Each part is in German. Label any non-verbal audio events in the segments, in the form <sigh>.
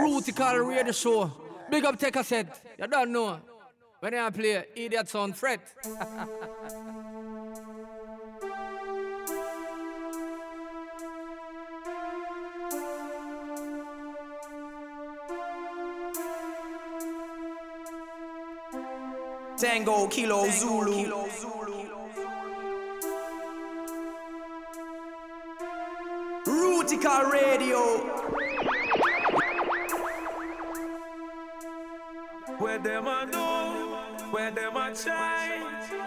Rutical radio show. Big up take a set. You don't know. When I play Idiot Sound Fret. <laughs> Tango Kilo Zulu. Rutical Radio. Where them a do, where them a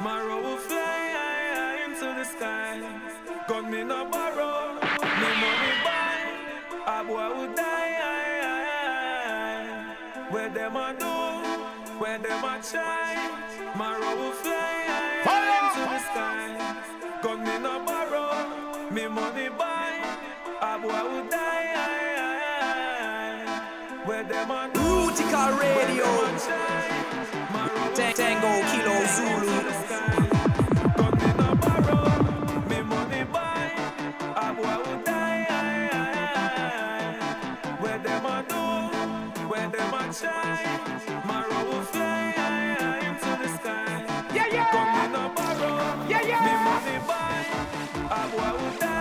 my road will fly high, into the sky. Gun me no borrow, me money buy, a boy will die. Where them a do, where them a my road will fly high, into the sky. Gun me no borrow, me money buy, boy will die. Where them a do, Rutical Radio. Ta- Tango Kilo Zulu. Yeah, yeah. Yeah, yeah. Me money buy, a boy will die.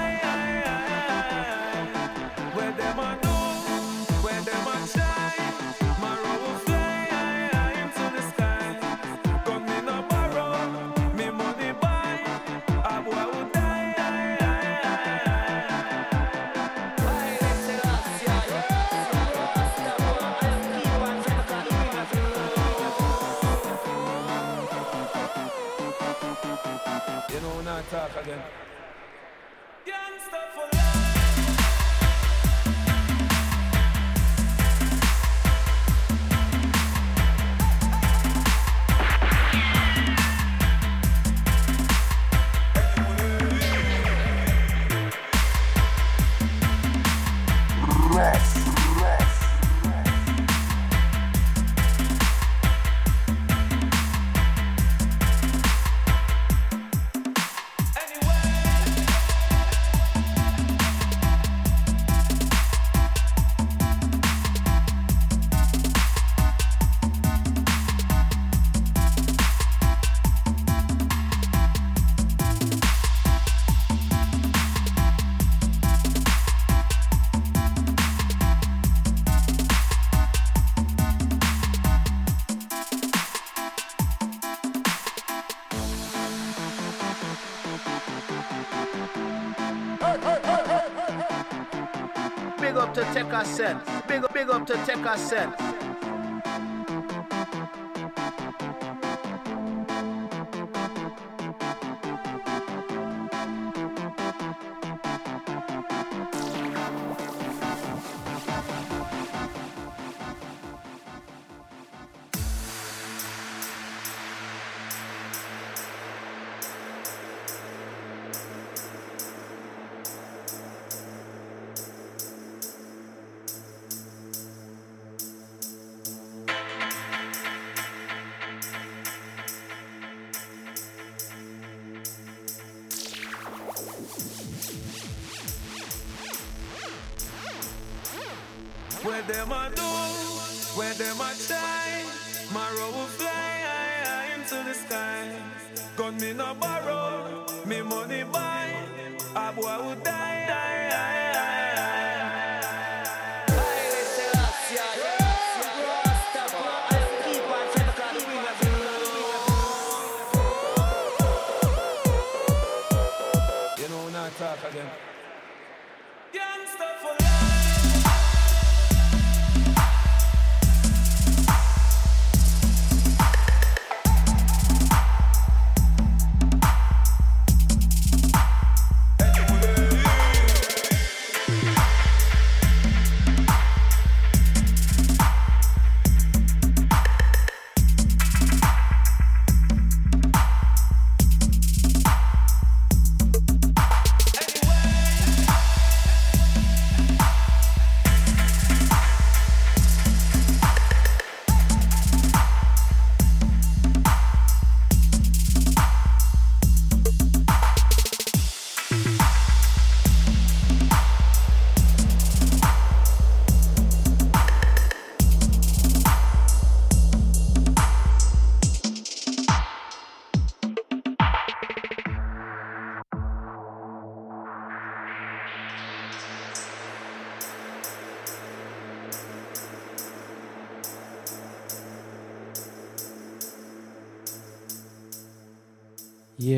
Again. Up to take a set. Big up, big up to take a set. attack again. Gangsta for life.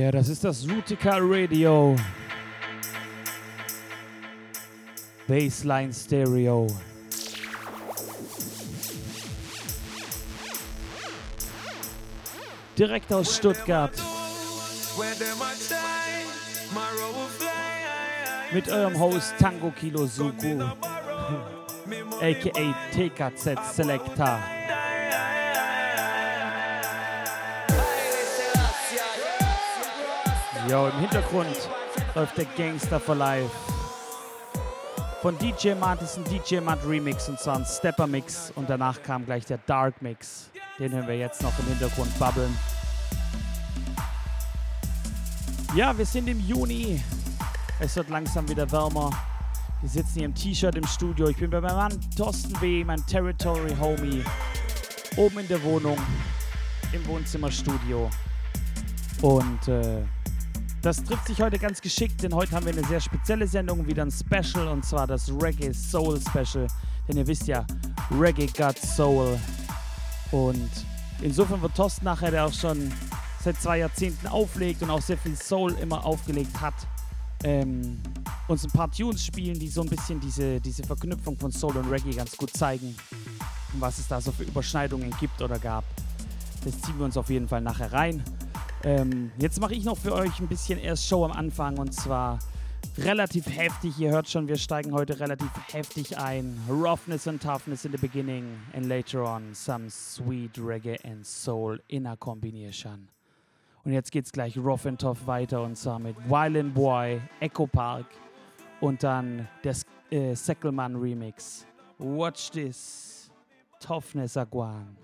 Yeah, das ist das Rutica Radio. Baseline Stereo. Direkt aus Stuttgart. Mit eurem Host Tango Kilo Suku, aka TKZ Selector. Jo, im Hintergrund läuft der Gangster for Life. Von DJ Matt ist ein DJ Matt Remix und zwar ein Stepper Mix und danach kam gleich der Dark Mix. Den hören wir jetzt noch im Hintergrund bubbeln. Ja, wir sind im Juni. Es wird langsam wieder wärmer. Wir sitzen hier im T-Shirt im Studio. Ich bin bei meinem Mann Thorsten W., mein Territory Homie, oben in der Wohnung, im Wohnzimmerstudio. Und äh, das trifft sich heute ganz geschickt, denn heute haben wir eine sehr spezielle Sendung, wieder ein Special, und zwar das Reggae Soul Special. Denn ihr wisst ja, Reggae Got Soul. Und insofern wird Thorsten nachher, der auch schon seit zwei Jahrzehnten auflegt und auch sehr viel Soul immer aufgelegt hat, ähm, uns ein paar Tunes spielen, die so ein bisschen diese, diese Verknüpfung von Soul und Reggae ganz gut zeigen. Und was es da so für Überschneidungen gibt oder gab. Das ziehen wir uns auf jeden Fall nachher rein. Ähm, jetzt mache ich noch für euch ein bisschen erst Show am Anfang und zwar relativ heftig. Ihr hört schon, wir steigen heute relativ heftig ein. Roughness and toughness in the beginning and later on some sweet reggae and soul in a combination. Und jetzt geht's gleich rough and tough weiter und zwar mit Violent Boy, Echo Park und dann der äh, Seckelman Remix. Watch this. Toughness Aguan.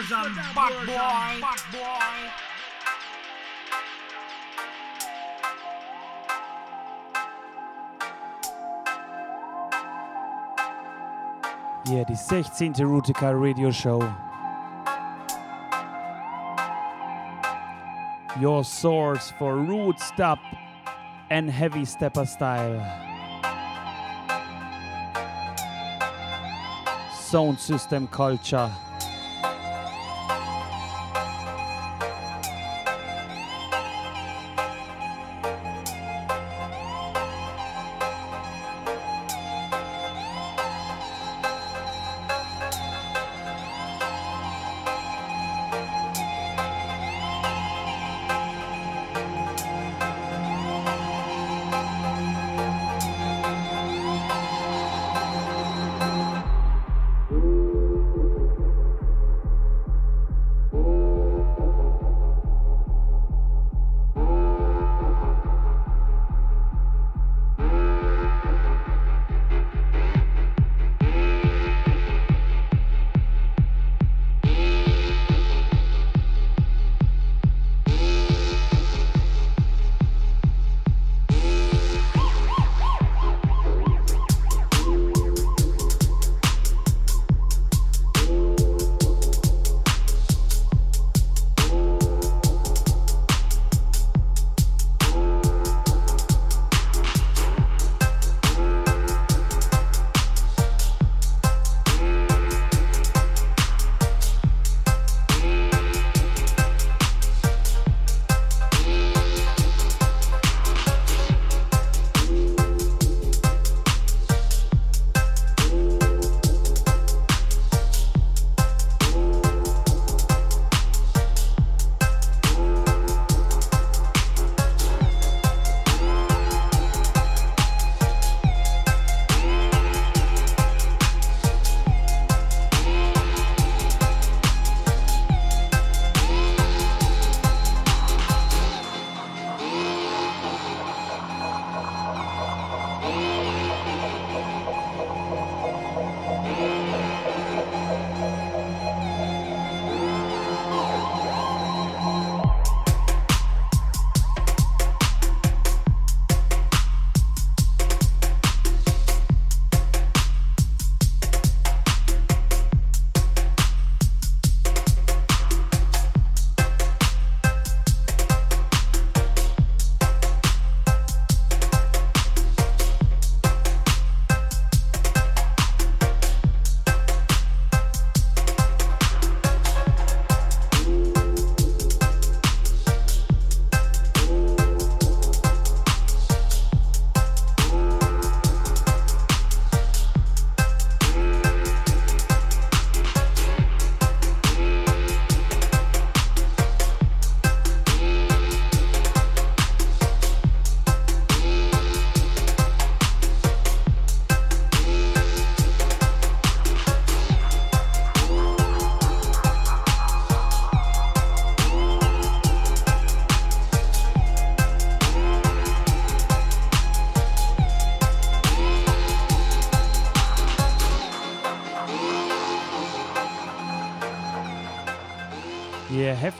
Version, bad boy. Bad boy. Hier die 16. Rutica Radio Show. Your source for root step and heavy stepper style. Sound system culture.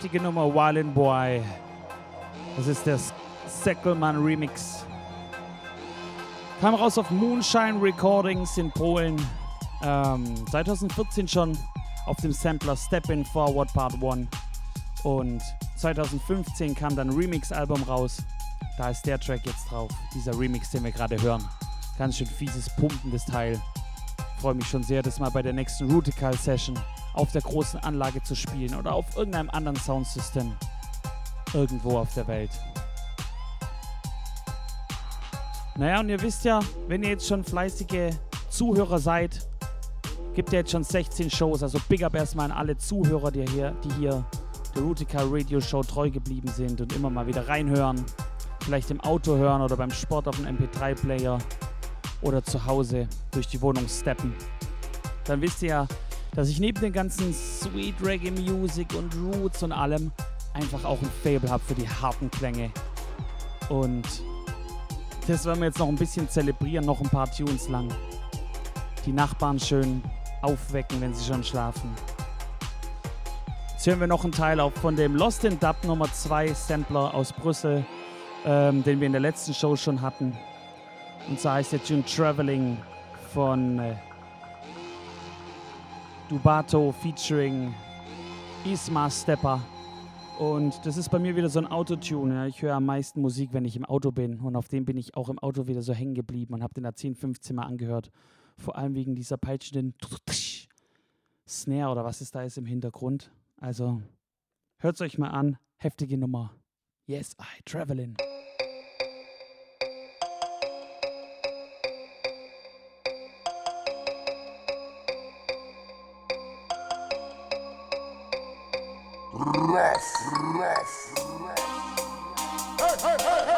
Heftige Nummer Wildin' Boy. Das ist der Seckelmann Remix. Kam raus auf Moonshine Recordings in Polen. Ähm, 2014 schon auf dem Sampler Step In Forward Part 1. Und 2015 kam dann ein Remix-Album raus. Da ist der Track jetzt drauf. Dieser Remix, den wir gerade hören. Ganz schön fieses, pumpendes Teil. Freue mich schon sehr, das mal bei der nächsten Rutical Session auf der großen Anlage zu spielen oder auf irgendeinem anderen Soundsystem irgendwo auf der Welt. Naja, und ihr wisst ja, wenn ihr jetzt schon fleißige Zuhörer seid, gibt ja jetzt schon 16 Shows. Also big up erstmal an alle Zuhörer, die hier, die hier der Rutica Radio Show treu geblieben sind und immer mal wieder reinhören. Vielleicht im Auto hören oder beim Sport auf dem MP3-Player oder zu Hause durch die Wohnung steppen. Dann wisst ihr ja, dass ich neben den ganzen Sweet Reggae Music und Roots und allem einfach auch ein Fable habe für die harten Klänge. Und das werden wir jetzt noch ein bisschen zelebrieren, noch ein paar Tunes lang. Die Nachbarn schön aufwecken, wenn sie schon schlafen. Jetzt hören wir noch einen Teil auf von dem Lost in Dub Nummer 2 Sampler aus Brüssel, ähm, den wir in der letzten Show schon hatten. Und zwar heißt der Tune Traveling von äh, Dubato featuring Isma Stepper. Und das ist bei mir wieder so ein Autotune. Ja. Ich höre am meisten Musik, wenn ich im Auto bin. Und auf dem bin ich auch im Auto wieder so hängen geblieben und habe den da 10, 15 Mal angehört. Vor allem wegen dieser peitschenden Snare oder was es da ist im Hintergrund. Also hört es euch mal an. Heftige Nummer. Yes, I travelin'. Rough, rough, rough. Hey, hey, hey.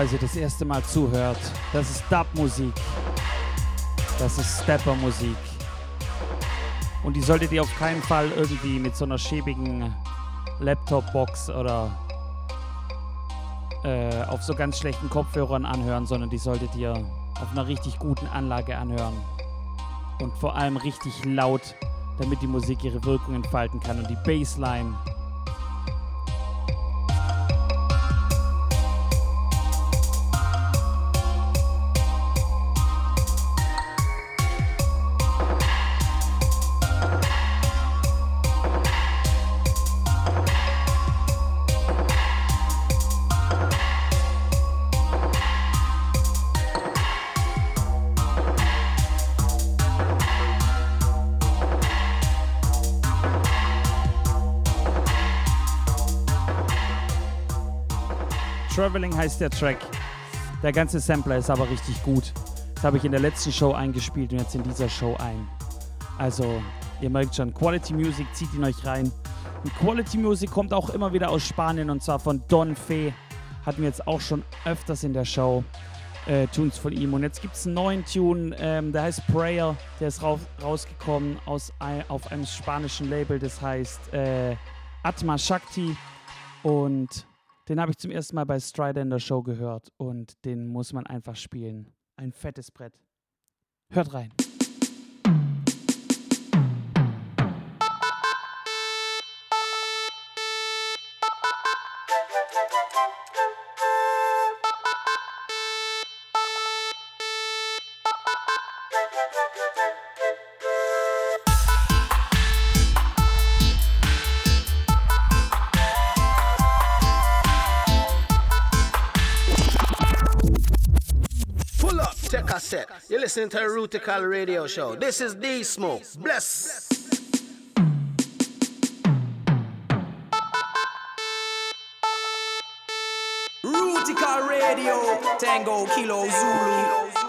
Falls ihr das erste Mal zuhört. Das ist Dub-Musik. Das ist Stepper-Musik. Und die solltet ihr auf keinen Fall irgendwie mit so einer schäbigen Laptop-Box oder äh, auf so ganz schlechten Kopfhörern anhören, sondern die solltet ihr auf einer richtig guten Anlage anhören. Und vor allem richtig laut, damit die Musik ihre Wirkung entfalten kann. Und die Bassline Traveling heißt der Track. Der ganze Sampler ist aber richtig gut. Das habe ich in der letzten Show eingespielt und jetzt in dieser Show ein. Also, ihr merkt schon, Quality Music zieht ihn euch rein. Und Quality Music kommt auch immer wieder aus Spanien und zwar von Don Fe. Hatten wir jetzt auch schon öfters in der Show äh, Tunes von ihm. Und jetzt gibt es einen neuen Tune, ähm, der heißt Prayer. Der ist raus, rausgekommen aus, auf einem spanischen Label, das heißt äh, Atma Shakti. Und den habe ich zum ersten Mal bei Strider in der Show gehört und den muss man einfach spielen. Ein fettes Brett. Hört rein. Listening to the Rutical Radio Show. This is D Smoke. Bless. Rutical Radio, Tango Kilo Zulu.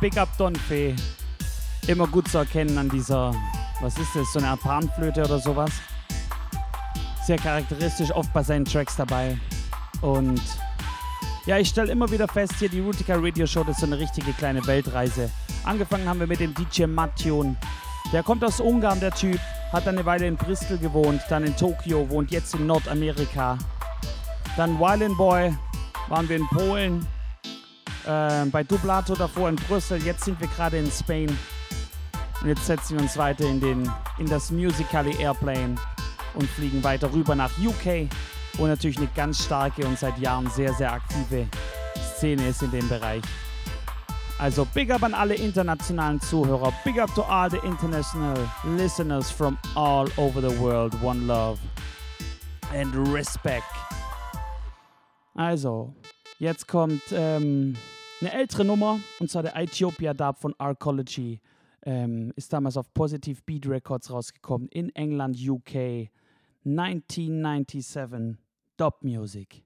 Big Up Don Fee. Immer gut zu erkennen an dieser, was ist das, so eine Art Panflöte oder sowas. Sehr charakteristisch, oft bei seinen Tracks dabei. Und ja, ich stelle immer wieder fest, hier die Rutica Radio Show, das ist so eine richtige kleine Weltreise. Angefangen haben wir mit dem DJ Mattion. Der kommt aus Ungarn, der Typ, hat dann eine Weile in Bristol gewohnt, dann in Tokio, wohnt jetzt in Nordamerika. Dann Violin Boy, waren wir in Polen, äh, bei Dublato davor in Brüssel, jetzt sind wir gerade in Spain. Und jetzt setzen wir uns weiter in, den, in das Musically Airplane und fliegen weiter rüber nach UK, wo natürlich eine ganz starke und seit Jahren sehr, sehr aktive Szene ist in dem Bereich. Also big up an alle internationalen Zuhörer, big up to all the international listeners from all over the world. One love and respect. Also, jetzt kommt ähm, eine ältere Nummer, und zwar der Ethiopia Dub von Arcology. Ähm, ist damals auf Positive Beat Records rausgekommen in England, UK. 1997. Dub Music.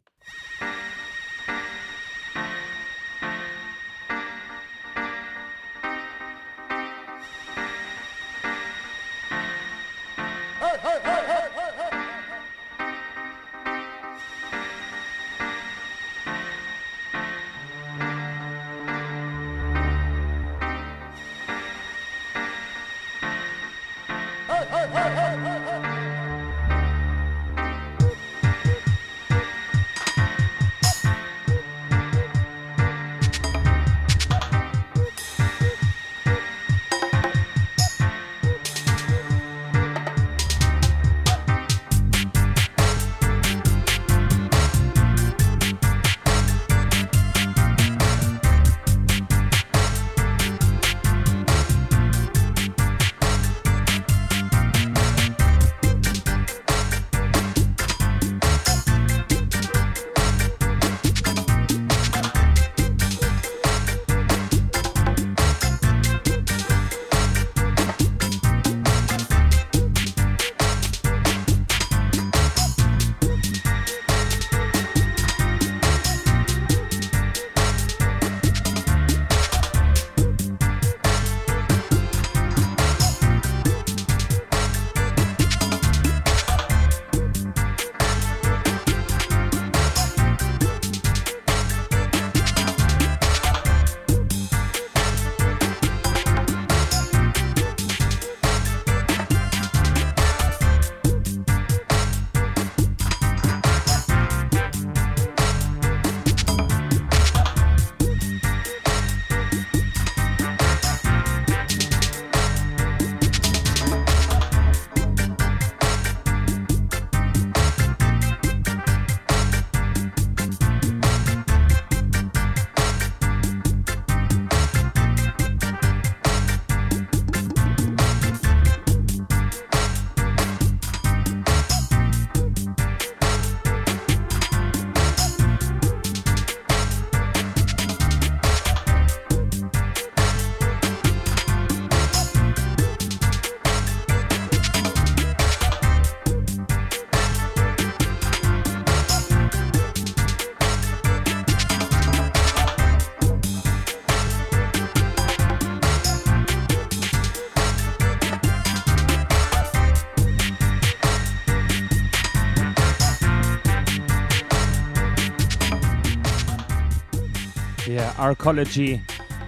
Arcology.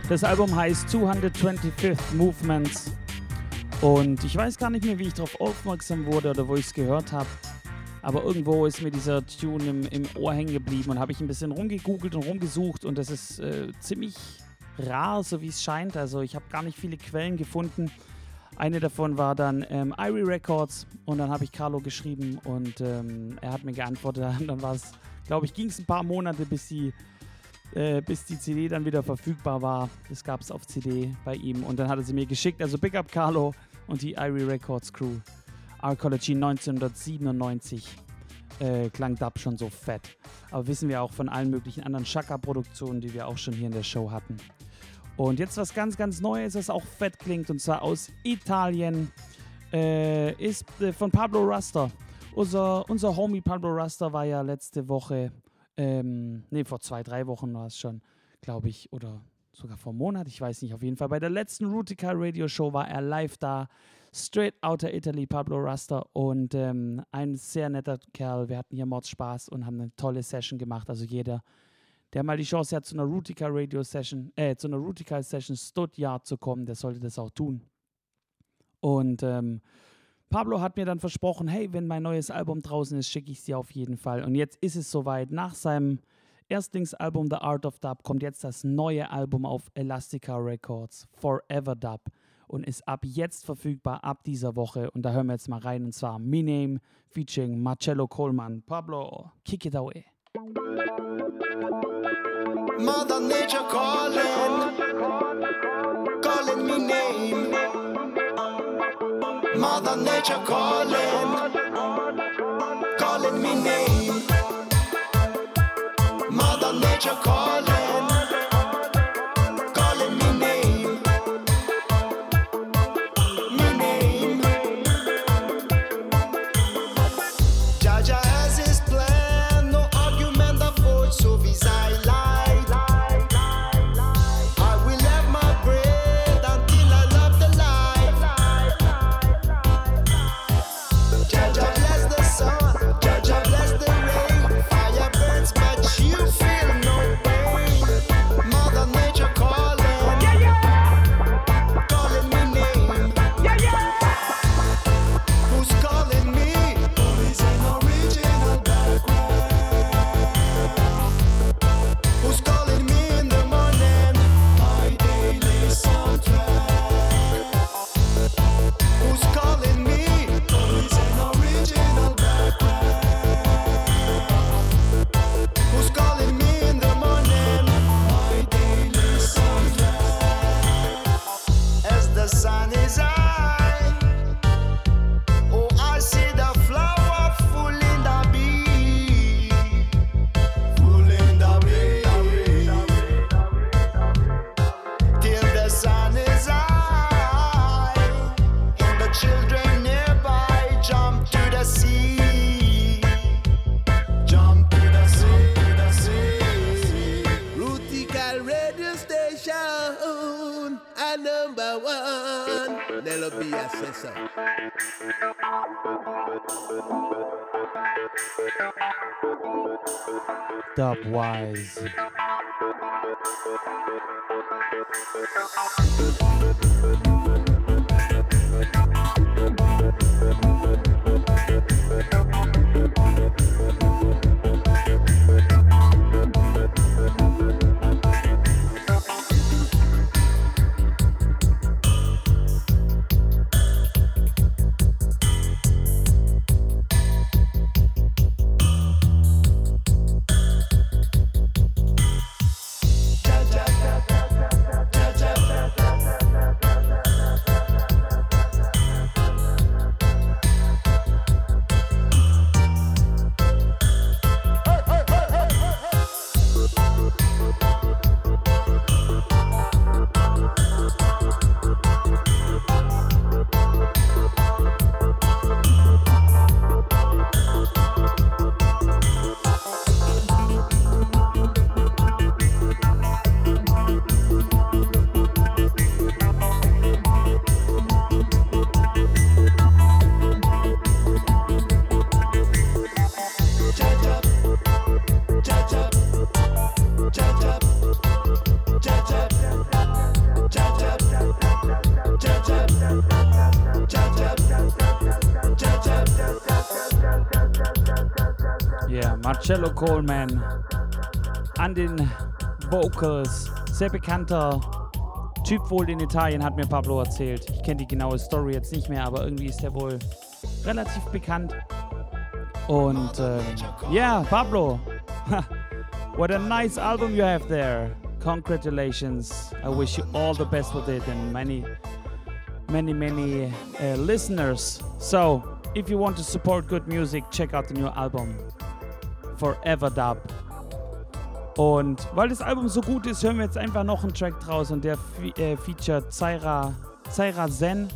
Das Album heißt 225th Movements. Und ich weiß gar nicht mehr, wie ich darauf aufmerksam wurde oder wo ich es gehört habe. Aber irgendwo ist mir dieser Tune im, im Ohr hängen geblieben und habe ich ein bisschen rumgegoogelt und rumgesucht. Und das ist äh, ziemlich rar, so wie es scheint. Also ich habe gar nicht viele Quellen gefunden. Eine davon war dann ähm, Irie Records und dann habe ich Carlo geschrieben und ähm, er hat mir geantwortet. Und <laughs> dann war es, glaube ich, ging es ein paar Monate, bis die, äh, bis die CD dann wieder verfügbar war. Das gab es auf CD bei ihm und dann hat er sie mir geschickt. Also Big Up Carlo und die Irie Records Crew. Arcology 1997 äh, klang Dub schon so fett. Aber wissen wir auch von allen möglichen anderen Shaka-Produktionen, die wir auch schon hier in der Show hatten. Und jetzt was ganz, ganz Neues, was auch fett klingt, und zwar aus Italien, äh, ist äh, von Pablo Rasta. Unser, unser Homie Pablo Rasta war ja letzte Woche, ähm, nee, vor zwei, drei Wochen war es schon, glaube ich, oder sogar vor einem Monat, ich weiß nicht, auf jeden Fall. Bei der letzten Rutica Radio Show war er live da. Straight Outer Italy, Pablo Rasta und ähm, ein sehr netter Kerl. Wir hatten hier Mords Spaß und haben eine tolle Session gemacht. Also jeder, der mal die Chance hat, zu einer Rutica Radio Session, äh, zu einer Rutica Session Stuttgart zu kommen, der sollte das auch tun. Und ähm, Pablo hat mir dann versprochen, hey, wenn mein neues Album draußen ist, schicke ich es dir auf jeden Fall. Und jetzt ist es soweit. Nach seinem Erstlingsalbum The Art of Dub kommt jetzt das neue Album auf Elastica Records, Forever Dub. Und ist ab jetzt verfügbar, ab dieser Woche. Und da hören wir jetzt mal rein. Und zwar Me Name featuring Marcello Coleman. Pablo, kick it away. Mother Nature calling, calling me name. Mother Nature calling, calling me name. Mother Nature calling, Dubwise. Marcello Coleman an den Vocals. Sehr bekannter Typ wohl in Italien, hat mir Pablo erzählt. Ich kenne die genaue Story jetzt nicht mehr, aber irgendwie ist er wohl relativ bekannt. Und ähm, ja, yeah, Pablo, what a nice album you have there. Congratulations. I wish you all the best with it and many, many, many uh, listeners. So, if you want to support good music, check out the new album Forever Dub. Und weil das Album so gut ist, hören wir jetzt einfach noch einen Track draus und der äh, featuret Zaira, Zaira Zen.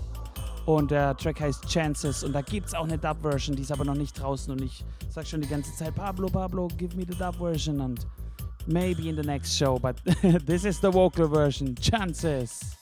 Und der Track heißt Chances. Und da gibt es auch eine Dub-Version, die ist aber noch nicht draußen. Und ich sag schon die ganze Zeit, Pablo, Pablo, give me the Dub-Version und maybe in the next show, but <laughs> this is the vocal version, Chances.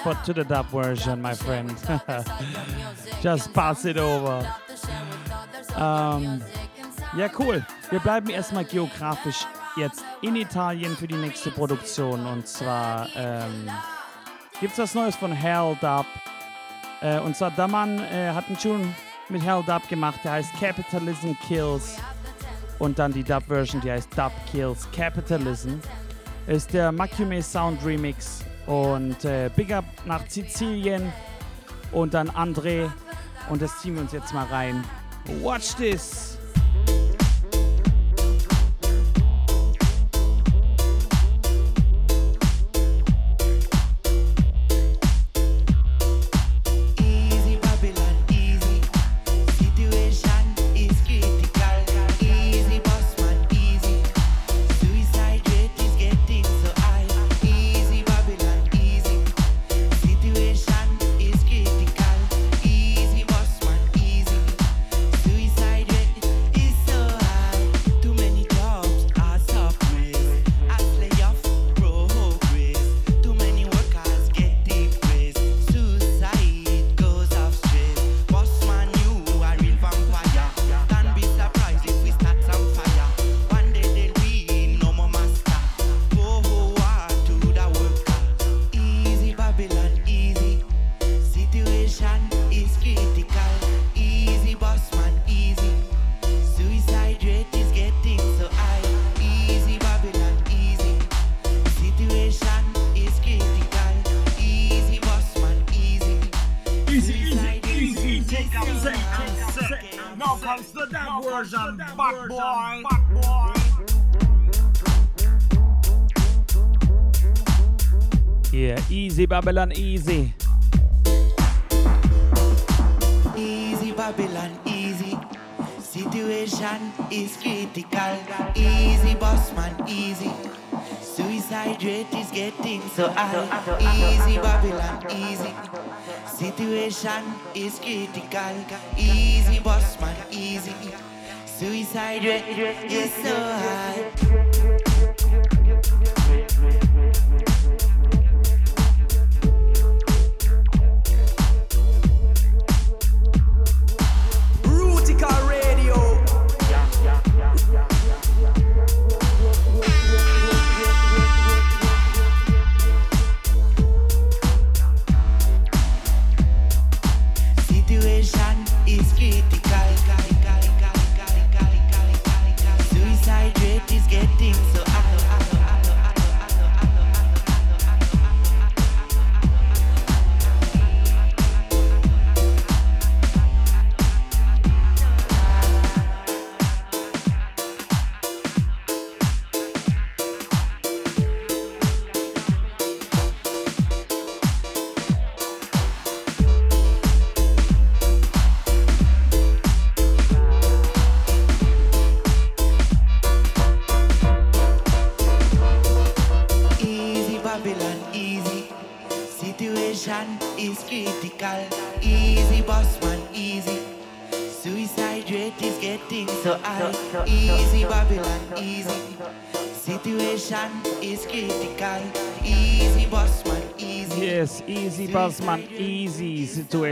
For to the dub version, my friend. <laughs> Just pass it over. Ähm, ja, cool. Wir bleiben erstmal geografisch jetzt in Italien für die nächste Produktion. Und zwar ähm, gibt es was Neues von Hell Dub. Äh, und zwar der Mann äh, hat einen Tune mit Hell Dub gemacht, der heißt Capitalism Kills. Und dann die Dub-Version, die heißt Dub Kills Capitalism. Ist der Macume Sound Remix und äh, Big Up nach Sizilien und dann André. Und das ziehen wir uns jetzt mal rein. Watch this! Babylon, easy. Easy Babylon, easy. Situation is critical. Easy boss man, easy. Suicide rate is getting so high. Easy Babylon, easy. Situation is critical. Easy boss man, easy. Suicide rate is so high.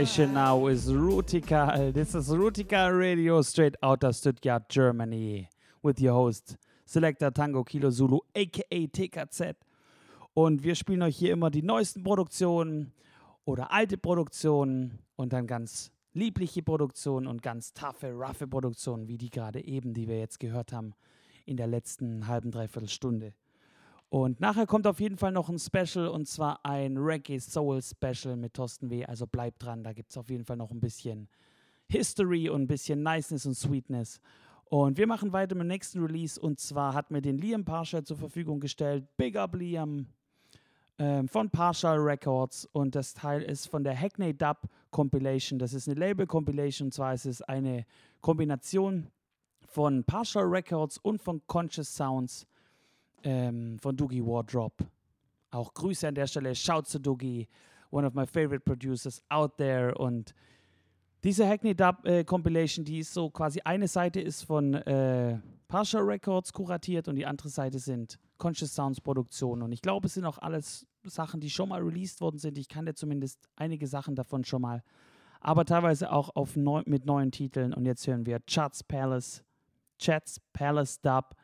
Easy situation now is Rutica. This is Rutica Radio straight out of Stuttgart, Germany, with your host Selector Tango Kilo Zulu, aka TKZ. Und wir spielen euch hier immer die neuesten Produktionen oder alte Produktionen und dann ganz liebliche Produktionen und ganz taffe, roughe Produktionen, wie die gerade eben, die wir jetzt gehört haben in der letzten halben, dreiviertel Stunde. Und nachher kommt auf jeden Fall noch ein Special und zwar ein Reggae Soul Special mit Thorsten W. Also bleibt dran, da gibt es auf jeden Fall noch ein bisschen History und ein bisschen Niceness und Sweetness. Und wir machen weiter mit dem nächsten Release und zwar hat mir den Liam Parsha zur Verfügung gestellt. Big Up Liam ähm, von Partial Records und das Teil ist von der Hackney Dub Compilation. Das ist eine Label Compilation und zwar ist es eine Kombination von Partial Records und von Conscious Sounds ähm, von Doogie Wardrop. Auch Grüße an der Stelle. Shout zu Doogie, one of my favorite producers out there. Und diese Hackney Dub äh, Compilation, die ist so quasi eine Seite ist von äh, Partial Records kuratiert und die andere Seite sind Conscious Sounds Produktionen. Und ich glaube, es sind auch alles Sachen, die schon mal released worden sind. Ich kannte zumindest einige Sachen davon schon mal. Aber teilweise auch auf neu, mit neuen Titeln. Und jetzt hören wir Chats Palace, Chats Palace Dub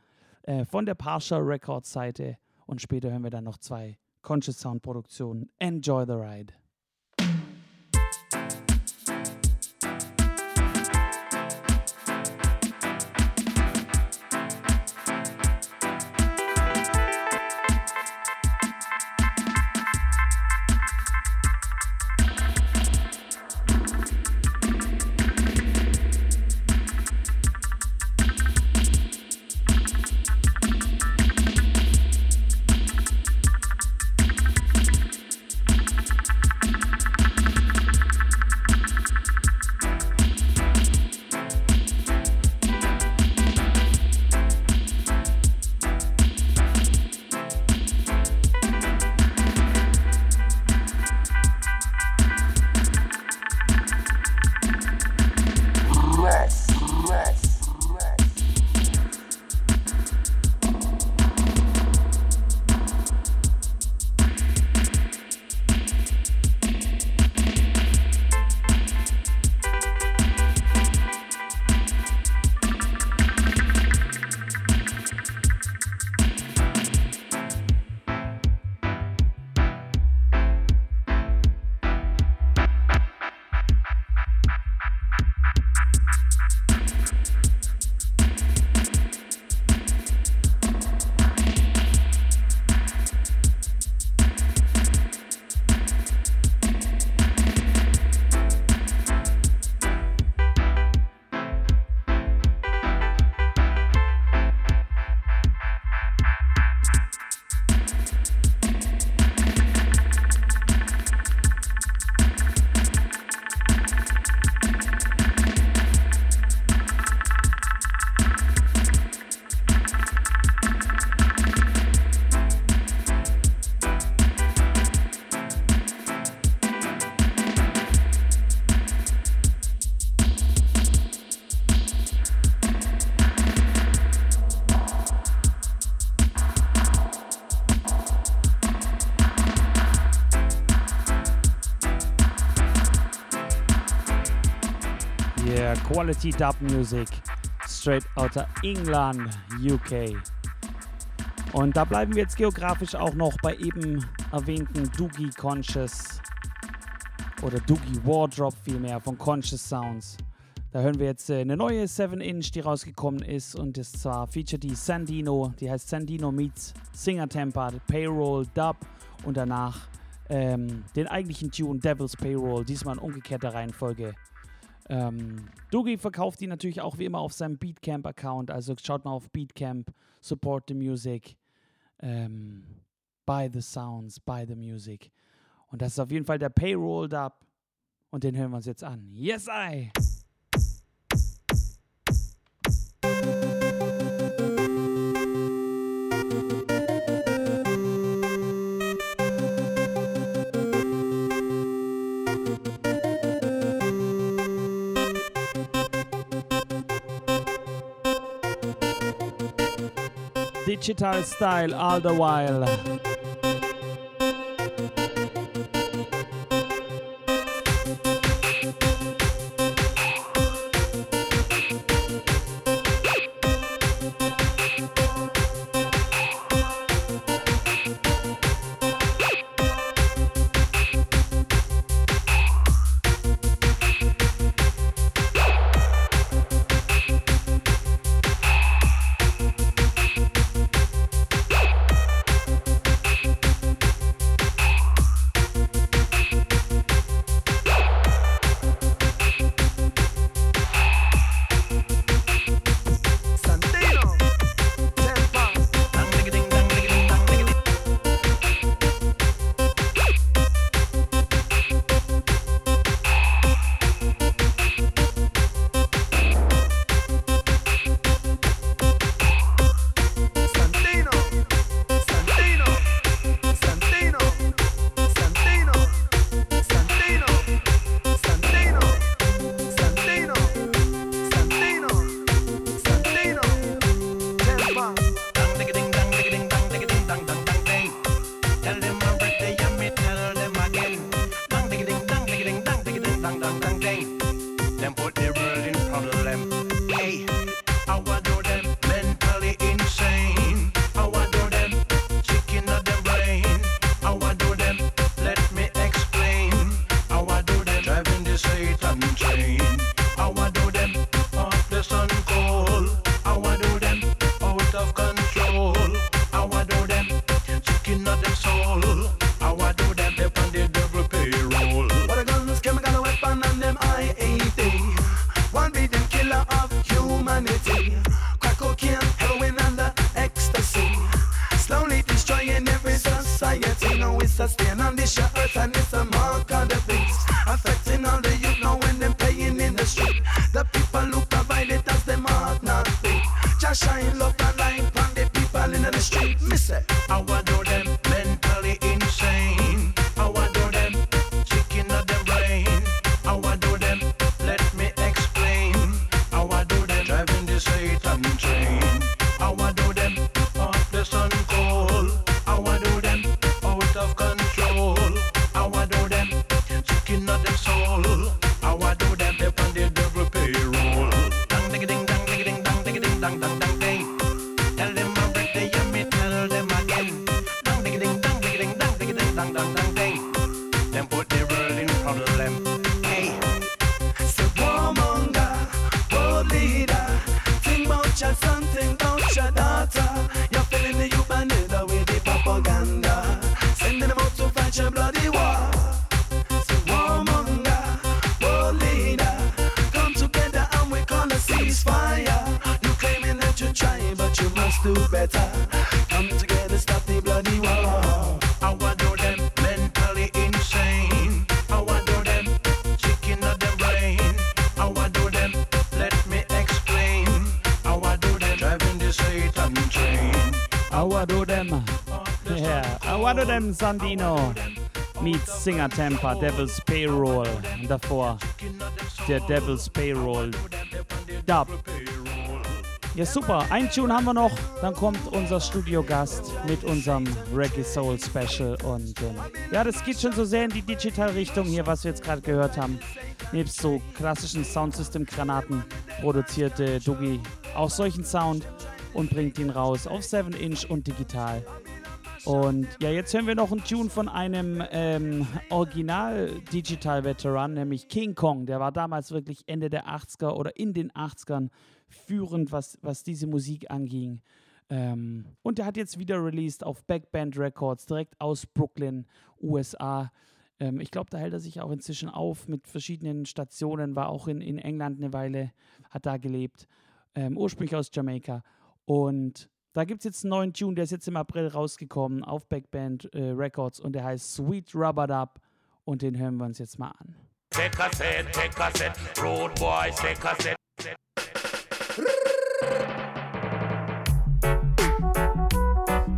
äh, von der Partial Records Seite. Und später hören wir dann noch zwei Conscious Sound Produktionen. Enjoy the ride. Quality dub music. Straight out of England, UK. Und da bleiben wir jetzt geografisch auch noch bei eben erwähnten Doogie Conscious oder Doogie Wardrop vielmehr von Conscious Sounds. Da hören wir jetzt äh, eine neue 7-Inch, die rausgekommen ist und ist zwar featured die Sandino, die heißt Sandino Meets Singer Temper, Payroll, Dub und danach ähm, den eigentlichen Tune Devil's Payroll, diesmal in umgekehrter Reihenfolge. Ähm, Doogie verkauft die natürlich auch wie immer auf seinem Beatcamp-Account, also schaut mal auf Beatcamp, support the music, ähm, buy the sounds, buy the music. Und das ist auf jeden Fall der Payroll Dub und den hören wir uns jetzt an. Yes, I! Digital style all the while. Sandino meets Singer Temper, Devil's Payroll. Und davor der Devil's Payroll Dub. Ja, super. Ein Tune haben wir noch. Dann kommt unser Studiogast mit unserem Reggae Soul Special. Und ähm, ja, das geht schon so sehr in die Digital-Richtung hier, was wir jetzt gerade gehört haben. Nebst so klassischen Soundsystem-Granaten produzierte Dugi auch solchen Sound und bringt ihn raus auf 7-Inch und digital. Und ja, jetzt hören wir noch einen Tune von einem ähm, Original-Digital-Veteran, nämlich King Kong. Der war damals wirklich Ende der 80er oder in den 80ern führend, was, was diese Musik anging. Ähm, und der hat jetzt wieder released auf Backband Records, direkt aus Brooklyn, USA. Ähm, ich glaube, da hält er sich auch inzwischen auf mit verschiedenen Stationen, war auch in, in England eine Weile, hat da gelebt, ähm, ursprünglich aus Jamaika. Und da gibt es jetzt einen neuen Tune, der ist jetzt im April rausgekommen auf Backband äh, Records und der heißt Sweet Rubber Dub und den hören wir uns jetzt mal an. Take a set, take a set, road boys, take a set.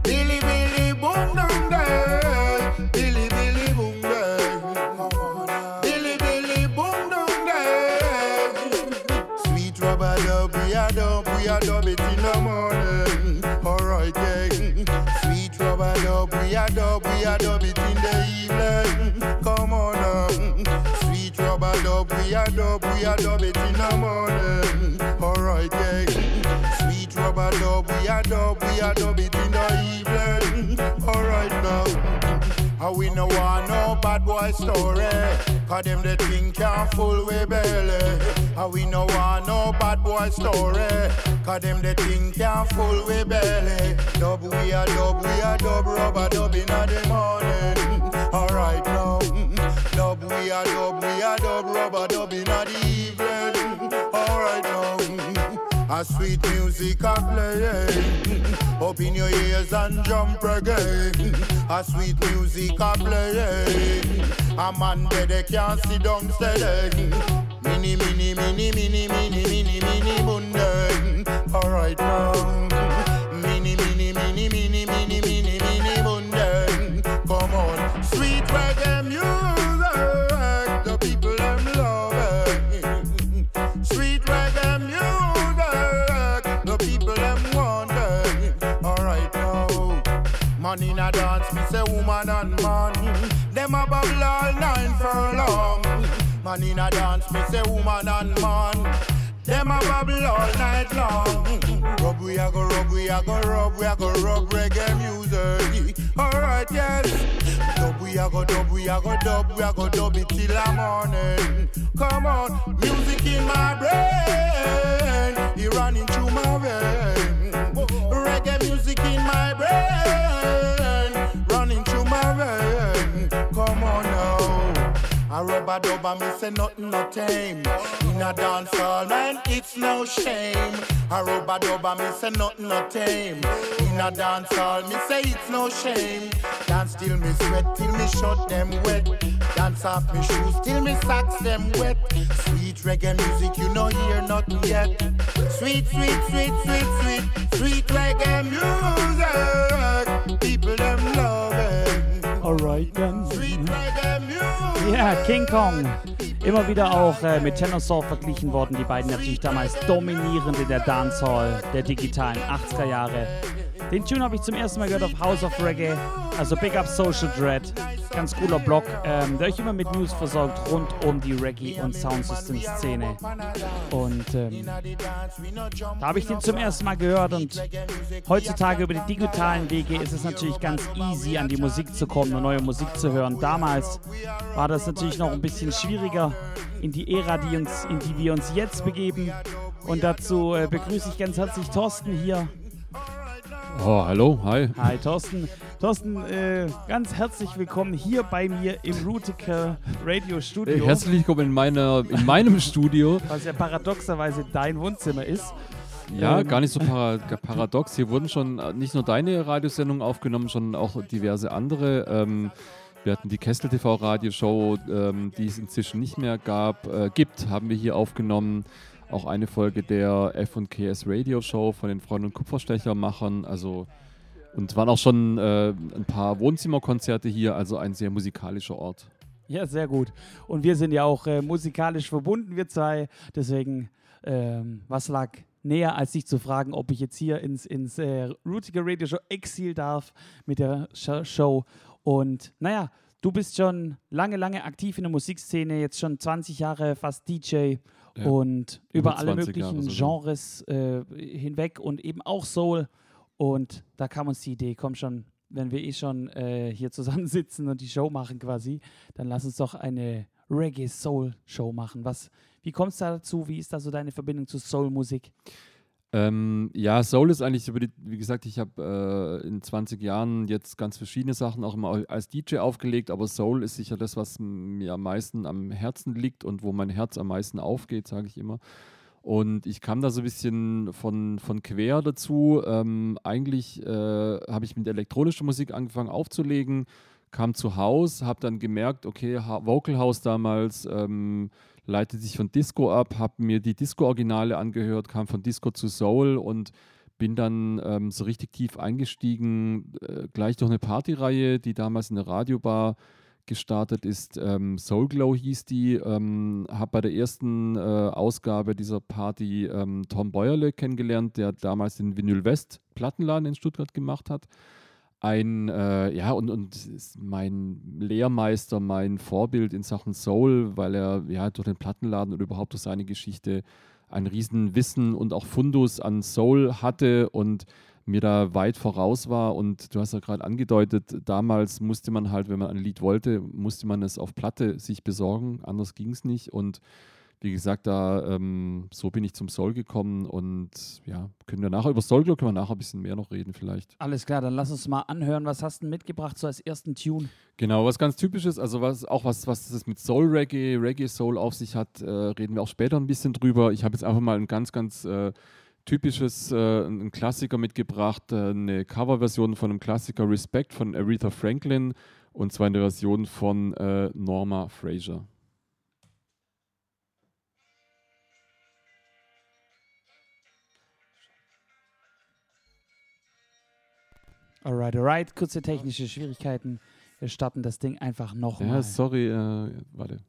Billy Billy boom down there, Billy Billy boom there, Billy Billy boom down there. Sweet rubber dub, we a dub, we a dub it a dub, we a dub it in the evening. Come on, um. Sweet rubber dub, we a dub, we a dub it in the morning. Alright, gang. Sweet rubber dub, we a dub, we a dub it in the evening. Alright now. And we no want no bad boy story. Cause them the thing can't fool we belly. And we no want no bad boy story. Cause them the thing can't fool we belly. Dub we a dub, we a dub, rubber dub in the morning. <laughs> Alright now. Dub we a dub, we a dub, rubber dub in the evening. Alright now. A sweet music a play. Open your ears and jump reggae. A sweet music a play. A man there they can't sit down steady Mini, mini, mini, mini, mini, mini, mini, bunde Alright now say woman and man. Them a bubble all nine furlong. Man in a dance, me say woman and man. Them a bubble all night long. Rub we a go rub, we a go rub, we a go rub reggae music. Alright, yes. Dub we a go dub, we a go dub, we a go dub it till the morning. Come on, music in my brain, it running through my vein. Reggae music in my brain, A rubber dub and me say nothing no tame. In a dance hall, man, it's no shame. A rubber dub and me say nothing no tame. In a dance hall, me say it's no shame. Dance till me sweat, till me shut them wet. Dance off me shoes, till me socks them wet. Sweet reggae music, you know hear nothing yet. Sweet, sweet, sweet, sweet, sweet, sweet reggae music. People them love it. Alright dann. Sweet reggae music. Ja, King Kong. Immer wieder auch äh, mit Tenor verglichen worden. Die beiden natürlich damals dominierend in der Dancehall der digitalen 80er Jahre. Den Tune habe ich zum ersten Mal gehört auf House of Reggae, also Big Up Social Dread. Ganz cooler Blog, ähm, der euch immer mit News versorgt rund um die Reggae- und Soundsystem-Szene. Und ähm, da habe ich den zum ersten Mal gehört und heutzutage über die digitalen Wege ist es natürlich ganz easy, an die Musik zu kommen und neue Musik zu hören. Damals war das natürlich noch ein bisschen schwieriger in die Ära, die uns, in die wir uns jetzt begeben. Und dazu äh, begrüße ich ganz herzlich Thorsten hier. Oh, hallo, hi. Hi Thorsten. Thorsten, äh, ganz herzlich willkommen hier bei mir im Rutical Radio Studio. Hey, herzlich willkommen in, meiner, in meinem Studio. Was ja paradoxerweise dein Wohnzimmer ist. Ja, Ähm, gar nicht so para paradox. Hier wurden schon äh, nicht nur deine Radiosendungen aufgenommen, sondern auch diverse andere. Ähm, wir hatten die Kessel TV Radioshow, ähm, die es inzwischen nicht mehr gab, äh, gibt, haben wir hier aufgenommen. Auch eine Folge der F&KS Radio Show von den Freunden und Kupferstechermachern. Also und waren auch schon äh, ein paar Wohnzimmerkonzerte hier, also ein sehr musikalischer Ort. Ja, sehr gut. Und wir sind ja auch äh, musikalisch verbunden, wir zwei. Deswegen, ähm, was lag näher, als dich zu fragen, ob ich jetzt hier ins, ins äh, Rootiger Radio Show Exil darf mit der Sh Show. Und naja, du bist schon lange, lange aktiv in der Musikszene, jetzt schon 20 Jahre fast DJ Ja, und über alle 20 Jahre möglichen. Genres äh, hinweg und eben auch Soul. Und da kam uns die Idee, komm schon, wenn wir eh schon äh, hier zusammensitzen <laughs> und die Show machen quasi, dann lass uns doch eine Reggae-Soul-Show machen. Was, wie kommst du dazu? Wie ist da so deine Verbindung zu Soul-Musik? Ähm, ja, Soul ist eigentlich, die, wie gesagt, ich habe äh, in 20 Jahren jetzt ganz verschiedene Sachen auch immer als DJ aufgelegt, aber Soul ist sicher das, was mir am meisten am Herzen liegt und wo mein Herz am meisten aufgeht, sage ich immer. Und ich kam da so ein bisschen von, von quer dazu. Ähm, eigentlich äh, habe ich mit elektronischer Musik angefangen aufzulegen, kam zu Haus, habe dann gemerkt, okay, Vocal House damals ähm, leitet sich von Disco ab, habe mir die Disco-Originale angehört, kam von Disco zu Soul und bin dann ähm, so richtig tief eingestiegen, äh, gleich durch eine Partyreihe, die damals in der Radiobar gestartet ist. Ähm, Soul Glow hieß die. Ähm, habe bei der ersten äh, Ausgabe dieser Party ähm, Tom Beuerle kennengelernt, der damals den Vinyl West Plattenladen in Stuttgart gemacht hat. Ein, äh, ja, und, und mein Lehrmeister, mein Vorbild in Sachen Soul, weil er ja durch den Plattenladen und überhaupt durch seine Geschichte ein Riesenwissen und auch Fundus an Soul hatte und mir da weit voraus war. Und du hast ja gerade angedeutet, damals musste man halt, wenn man ein Lied wollte, musste man es auf Platte sich besorgen, anders ging es nicht. Und wie gesagt, da ähm, so bin ich zum Soul gekommen und ja, können wir nachher über Soul können wir nachher ein bisschen mehr noch reden vielleicht. Alles klar, dann lass uns mal anhören. Was hast du denn mitgebracht so als ersten Tune? Genau, was ganz typisches, also was auch was, was das mit Soul Reggae, Reggae Soul auf sich hat, äh, reden wir auch später ein bisschen drüber. Ich habe jetzt einfach mal ein ganz, ganz äh, typisches, äh, ein Klassiker mitgebracht, äh, eine Coverversion von einem Klassiker Respect von Aretha Franklin und zwar eine Version von äh, Norma Fraser. Alright, alright. Kurze technische Schwierigkeiten. Wir starten das Ding einfach nochmal. Ja, sorry, äh, warte.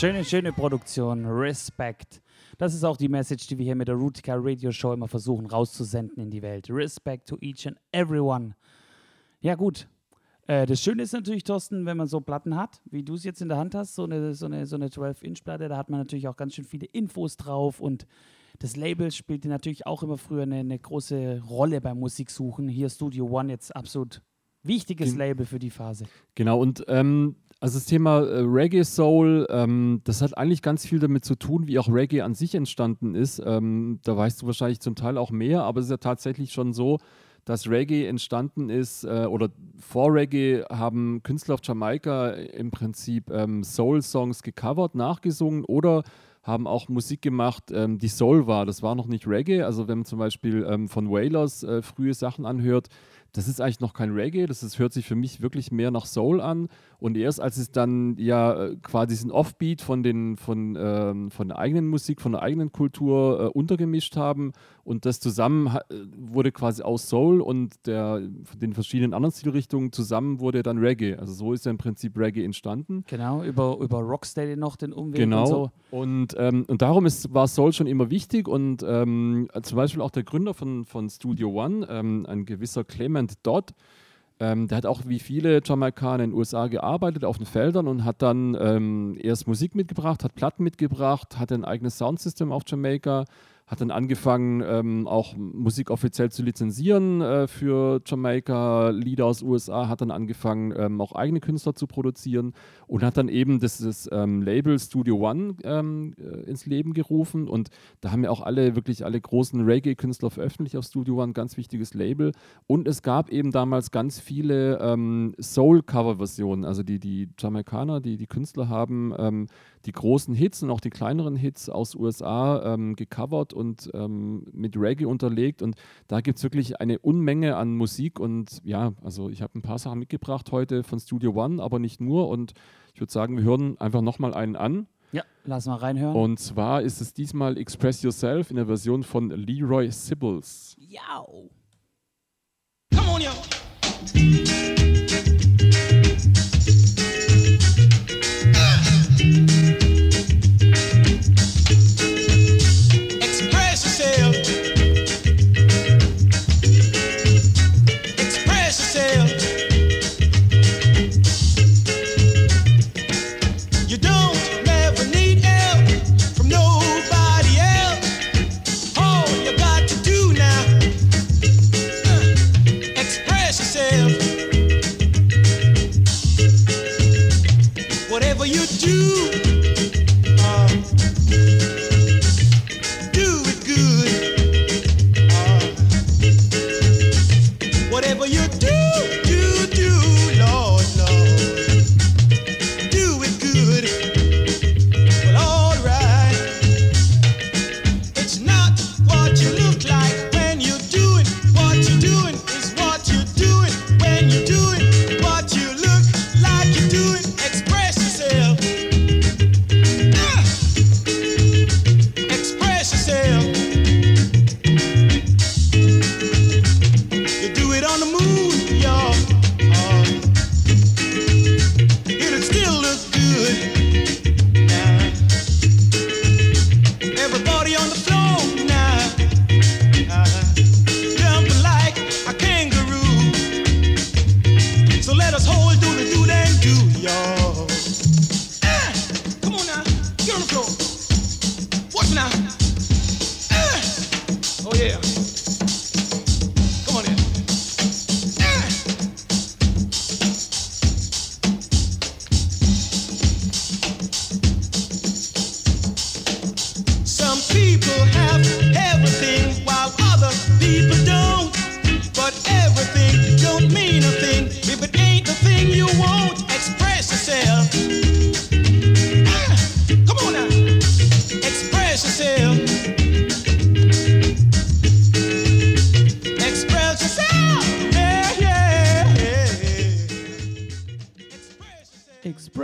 Schöne, schöne Produktion. Respect. Das ist auch die Message, die wir hier mit der Rutica Radio Show immer versuchen rauszusenden in die Welt. Respect to each and everyone. Ja, gut. Äh, das Schöne ist natürlich, Thorsten, wenn man so Platten hat, wie du es jetzt in der Hand hast, so eine, so eine, so eine 12-Inch-Platte, da hat man natürlich auch ganz schön viele Infos drauf und das Label spielte natürlich auch immer früher eine, eine große Rolle beim Musiksuchen. Hier Studio One jetzt absolut wichtiges Label für die Phase. Genau, und ähm, also das Thema äh, Reggae Soul, ähm, das hat eigentlich ganz viel damit zu tun, wie auch Reggae an sich entstanden ist. Ähm, da weißt du wahrscheinlich zum Teil auch mehr, aber es ist ja tatsächlich schon so, dass Reggae entstanden ist äh, oder vor Reggae haben Künstler auf Jamaika im Prinzip ähm, Soul-Songs gecovert, nachgesungen oder haben auch Musik gemacht, ähm, die Soul war. Das war noch nicht Reggae. Also wenn man zum Beispiel ähm, von Wailers äh, frühe Sachen anhört, das ist eigentlich noch kein Reggae, das ist, hört sich für mich wirklich mehr nach Soul an. Und erst als es dann ja äh, quasi diesen Offbeat von, den, von, ähm, von der eigenen Musik, von der eigenen Kultur äh, untergemischt haben und das zusammen äh, wurde quasi aus Soul und der, den verschiedenen anderen Stilrichtungen zusammen wurde dann Reggae. Also so ist ja im Prinzip Reggae entstanden. Genau, über, über Rocksteady noch den Umweg Genau. und so. Und, ähm, und darum ist, war Soul schon immer wichtig. Und ähm, zum Beispiel auch der Gründer von, von Studio One, ähm, ein gewisser Clement Dodd, ähm, der hat auch wie viele Jamaikaner in den USA gearbeitet auf den Feldern und hat dann ähm, erst Musik mitgebracht, hat Platten mitgebracht, hatte ein eigenes Soundsystem auf Jamaika, hat dann angefangen, ähm, auch Musik offiziell zu lizenzieren äh, für Jamaika, Lieder aus USA, hat dann angefangen, ähm, auch eigene Künstler zu produzieren und hat dann eben das, das ähm, Label Studio One ähm, äh, ins Leben gerufen und da haben ja auch alle, wirklich alle großen Reggae-Künstler veröffentlicht auf Studio One, ganz wichtiges Label und es gab eben damals ganz viele ähm, Soul-Cover-Versionen, also die, die Jamaikaner, die, die Künstler haben ähm, die großen Hits und auch die kleineren Hits aus USA ähm, gecovert und ähm, mit Reggae unterlegt. Und da gibt es wirklich eine Unmenge an Musik. Und ja, also ich habe ein paar Sachen mitgebracht heute von Studio One, aber nicht nur. Und ich würde sagen, wir hören einfach nochmal einen an. Ja, lass mal reinhören. Und zwar ist es diesmal Express Yourself in der Version von Leroy Sibbles. Ja. Come on, yo.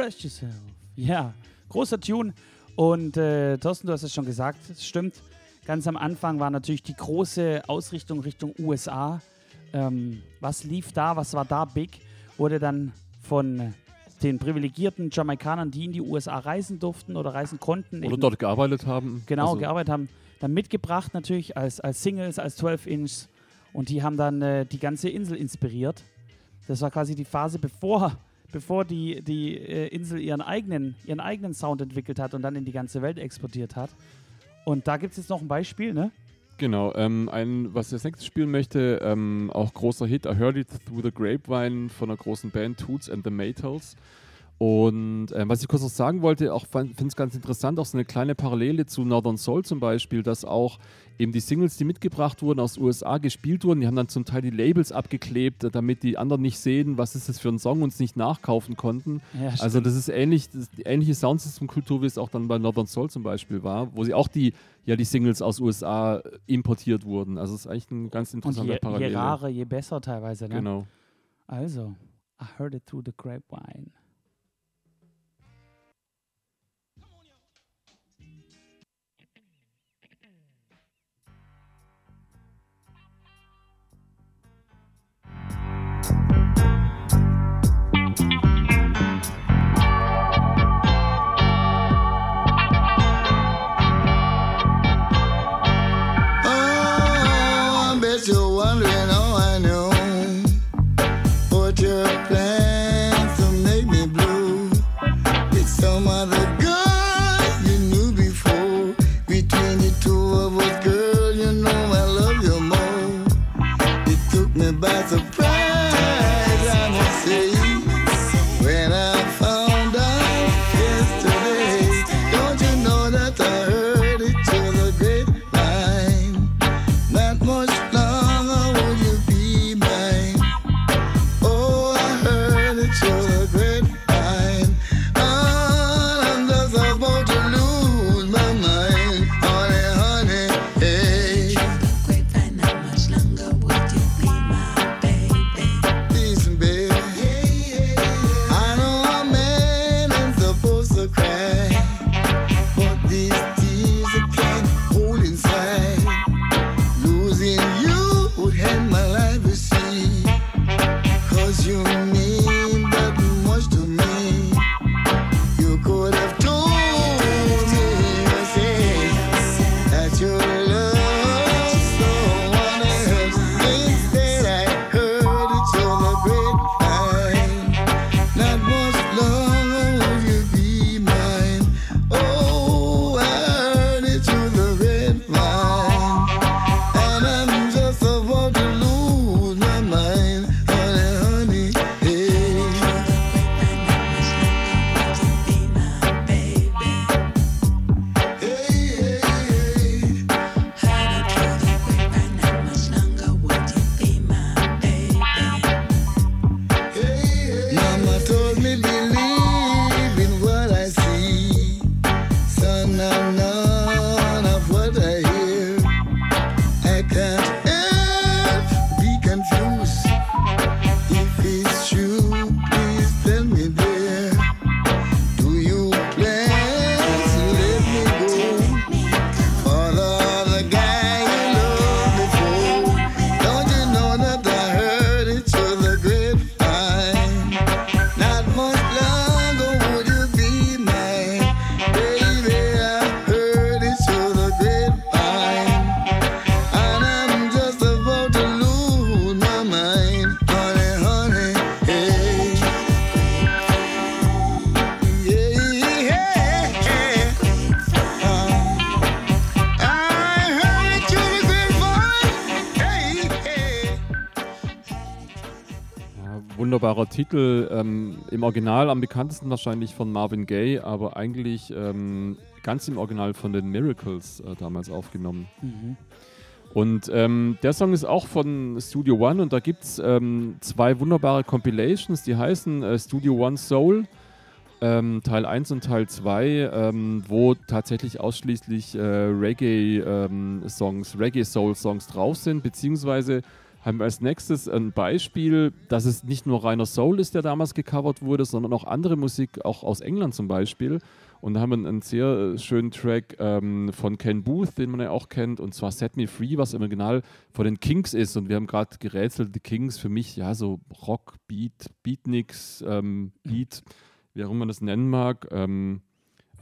Express yourself. Ja, großer Tune. Und äh, Thorsten, du hast es schon gesagt, es stimmt. Ganz am Anfang war natürlich die große Ausrichtung Richtung USA. Ähm, was lief da, was war da big, wurde dann von den privilegierten Jamaikanern, die in die USA reisen durften oder reisen konnten. Oder eben- dort gearbeitet haben. Genau, Also- gearbeitet haben. Dann mitgebracht natürlich als, als Singles, als 12-Inch. Und die haben dann äh, die ganze Insel inspiriert. Das war quasi die Phase, bevor, bevor die, die äh, Insel ihren eigenen, ihren eigenen Sound entwickelt hat und dann in die ganze Welt exportiert hat. Und da gibt es jetzt noch ein Beispiel, ne? Genau, ähm, ein, was ich als nächstes spielen möchte, ähm, auch großer Hit, I Heard It Through the Grapevine von einer großen Band, Toots and the Maytals. Und ähm, was ich kurz noch sagen wollte, auch finde es ganz interessant, auch so eine kleine Parallele zu Northern Soul zum Beispiel, dass auch eben die Singles, die mitgebracht wurden aus USA, gespielt wurden, die haben dann zum Teil die Labels abgeklebt, äh, damit die anderen nicht sehen, was ist das für ein Song und es nicht nachkaufen konnten. Ja, also das ist ähnlich, das ist die ähnliche Soundsystem-Kultur, wie es auch dann bei Northern Soul zum Beispiel war, wo sie auch die, ja, die Singles aus USA äh, importiert wurden. Also es ist eigentlich ein ganz interessanter je, Parallel. je rarer, je besser teilweise, ne? Genau. Also, I heard it through the grapevine. Wunderbarer Titel. Ähm, Im Original am bekanntesten wahrscheinlich von Marvin Gaye, aber eigentlich ähm, ganz im Original von den Miracles äh, damals aufgenommen. Mhm. Und ähm, der Song ist auch von Studio One und da gibt es ähm, zwei wunderbare Compilations, die heißen äh, Studio One Soul. Ähm, Teil 1 und Teil 2, ähm, wo tatsächlich ausschließlich äh, Reggae-Songs, Reggae-Soul-Songs drauf sind, beziehungsweise haben wir als nächstes ein Beispiel, dass es nicht nur reiner Soul ist, der damals gecovert wurde, sondern auch andere Musik, auch aus England zum Beispiel. Und da haben wir einen sehr äh, schönen Track ähm, von Ken Booth, den man ja auch kennt, und zwar Set Me Free, was im Original von den Kings ist. Und wir haben gerade gerätselt, die Kings für mich, ja, so Rock, Beat, Beatniks, ähm, Beat. wie auch immer man das nennen mag. Ähm,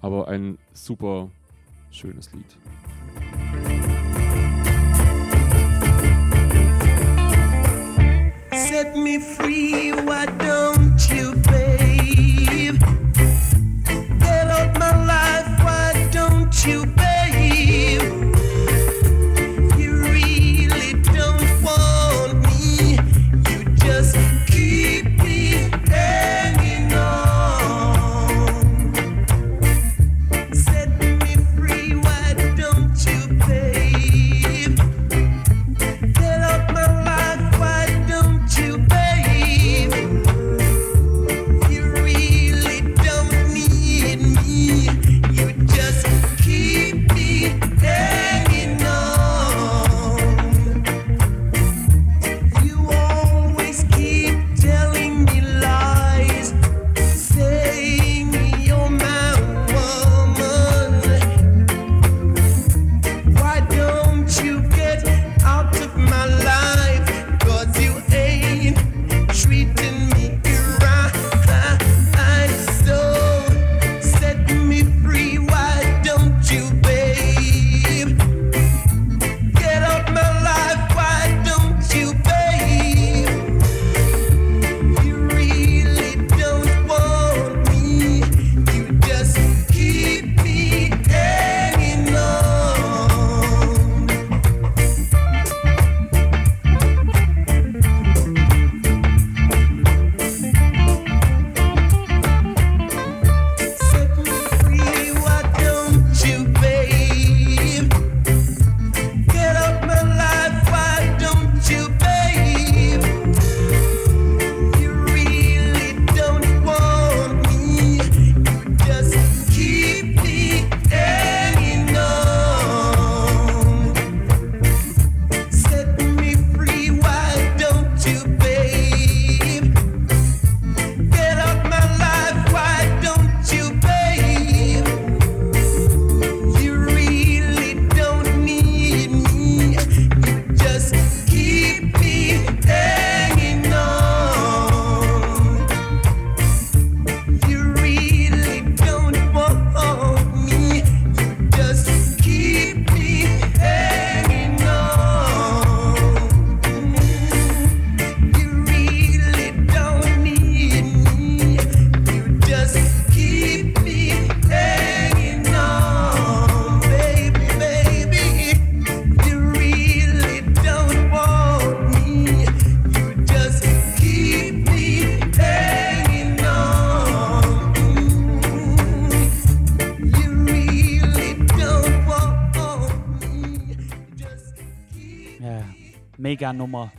aber ein super schönes Lied. Set me free, why don't you, babe? Get out my life, why don't you, babe? Mega Nummer.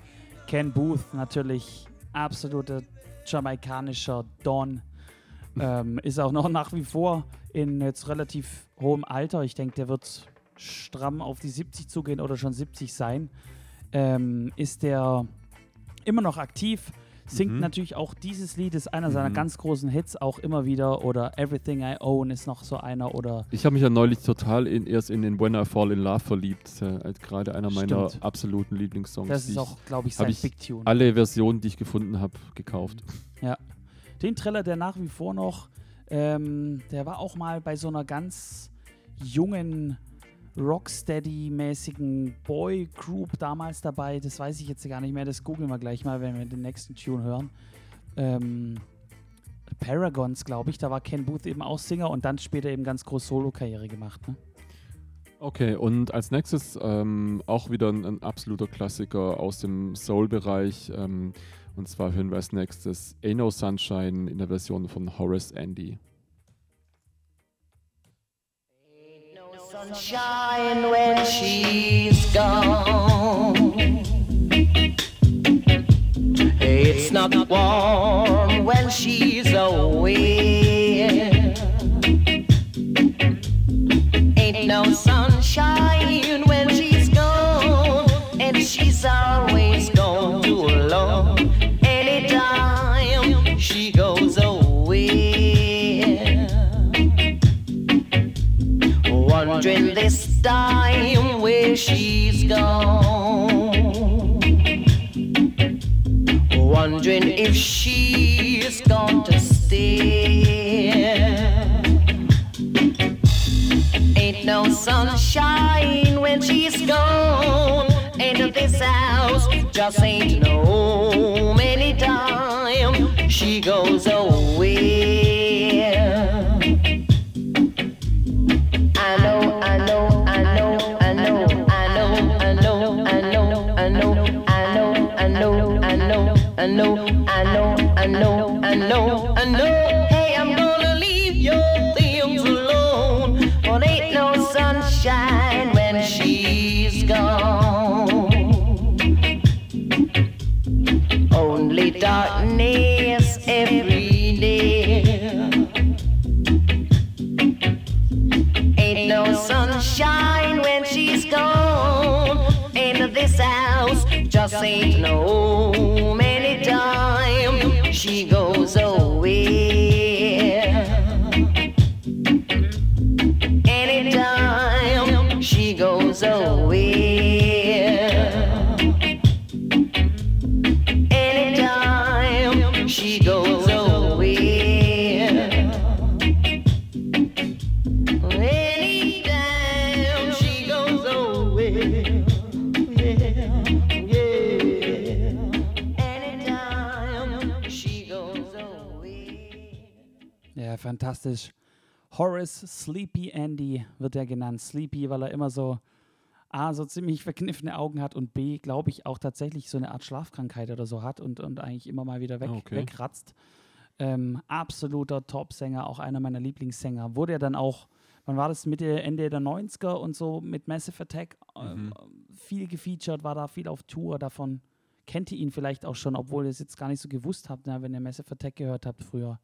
Ken Booth natürlich absoluter jamaikanischer Don. Ähm, ist auch noch nach wie vor in jetzt relativ hohem Alter. Ich denke, der wird stramm auf die 70 zugehen oder schon 70 sein. Ähm, ist der immer noch aktiv. Singt Mhm. natürlich auch dieses Lied, ist einer seiner Mhm. ganz großen Hits auch immer wieder. Oder Everything I Own ist noch so einer. Oder Ich habe mich ja neulich total in, erst in den When I Fall in Love verliebt. Ja halt gerade einer meiner Stimmt. absoluten Lieblingssongs. Das ist auch, glaub ich, sein Big Tune. Alle Versionen, die ich gefunden habe, gekauft. Ja. Den Trailer, der nach wie vor noch, ähm, der war auch mal bei so einer ganz jungen Rocksteady-mäßigen Boy-Group damals dabei. Das weiß ich jetzt gar nicht mehr. Das googeln wir gleich mal, wenn wir den nächsten Tune hören. Ähm, Paragons, glaube ich. Da war Ken Booth eben auch Singer und dann später eben ganz groß Solo-Karriere gemacht. Ne? Okay, und als nächstes ähm, auch wieder ein, ein absoluter Klassiker aus dem Soul-Bereich. Ähm, und zwar hören wir als nächstes Ain't No Sunshine in der Version von Horace Andy. Sunshine when she's gone. It's not warm when she's away. Ain't no sunshine Wondering During this time where she's gone. Wondering if she's gone to stay. Ain't no sunshine when she's gone. Ain't this house just ain't no many times she goes away. no. Fantastisch. Horace Sleepy Andy wird er genannt. Sleepy, weil er immer so A, so ziemlich <laughs> verkniffene Augen hat und B, glaube ich, auch tatsächlich so eine Art Schlafkrankheit oder so hat und, und eigentlich immer mal wieder weg, Ah, okay. wegratzt. Ähm, absoluter Top-Sänger, auch einer meiner Lieblingssänger. Wurde er dann auch, wann war das, Mitte, Ende der 90er und so mit Massive Attack ähm, viel gefeatured, war da viel auf Tour. Davon kennt ihr ihn vielleicht auch schon, obwohl ihr es jetzt gar nicht so gewusst habt, ne, wenn ihr Massive Attack gehört habt früher.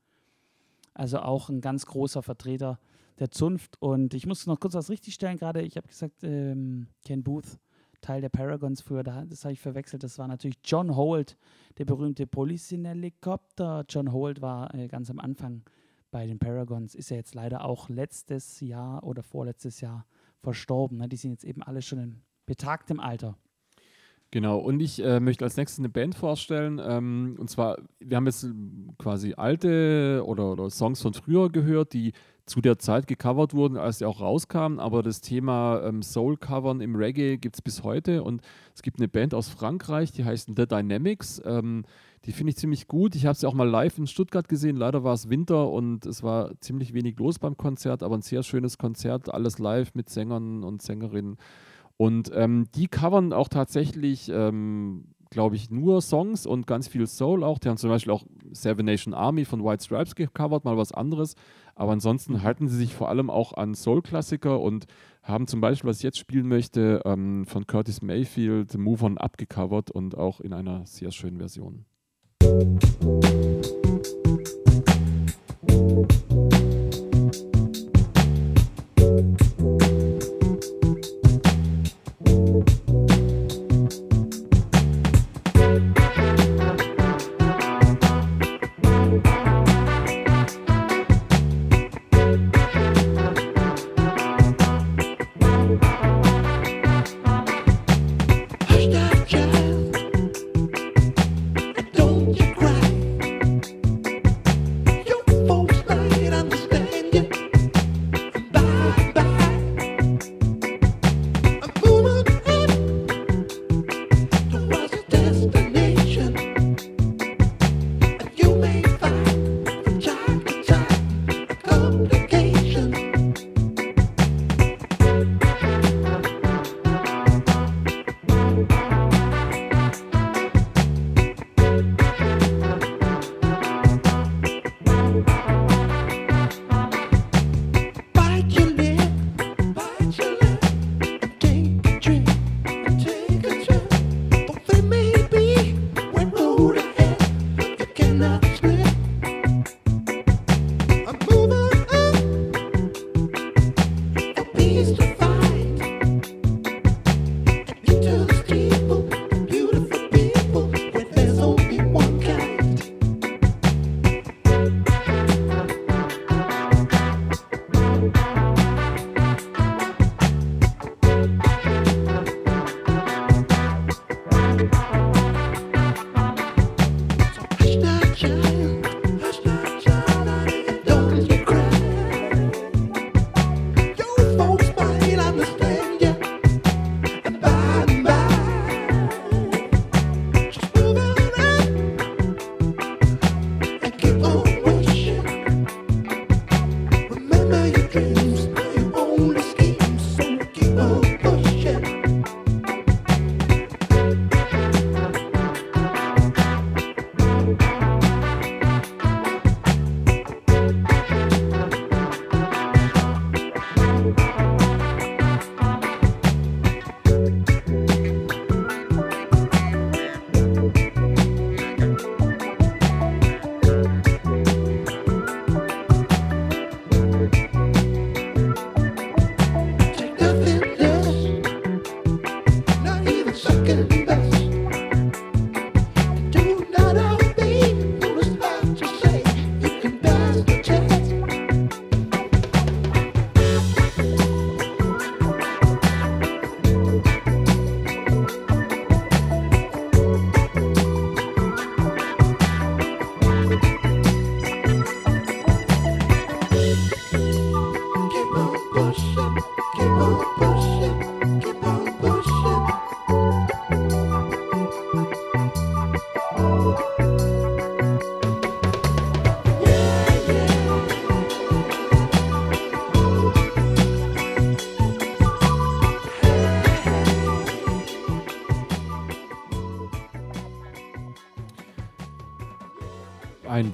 Also auch ein ganz großer Vertreter der Zunft. Und ich muss noch kurz was richtigstellen gerade. Ich habe gesagt, ähm, Ken Booth, Teil der Paragons früher, da, das habe ich verwechselt. Das war natürlich John Holt, der berühmte Police in Helikopter. John Holt war äh, ganz am Anfang bei den Paragons, ist ja jetzt leider auch letztes Jahr oder vorletztes Jahr verstorben. Ne? Die sind jetzt eben alle schon in betagtem Alter. Genau, und ich äh, möchte als nächstes eine Band vorstellen. Ähm, und zwar, wir haben jetzt quasi alte oder, oder Songs von früher gehört, die zu der Zeit gecovert wurden, als sie auch rauskamen. Aber das Thema ähm, Soul-Covern im Reggae gibt es bis heute. Und es gibt eine Band aus Frankreich, die heißt The Dynamics. Ähm, die finde ich ziemlich gut. Ich habe sie auch mal live in Stuttgart gesehen. Leider war es Winter und es war ziemlich wenig los beim Konzert, aber ein sehr schönes Konzert. Alles live mit Sängern und Sängerinnen. Und ähm, die covern auch tatsächlich, ähm, glaube ich, nur Songs und ganz viel Soul auch. Die haben zum Beispiel auch Seven Nation Army von White Stripes gecovert, mal was anderes. Aber ansonsten halten sie sich vor allem auch an Soul-Klassiker und haben zum Beispiel, was ich jetzt spielen möchte, ähm, von Curtis Mayfield Move On Up gecovert und auch in einer sehr schönen Version. Hush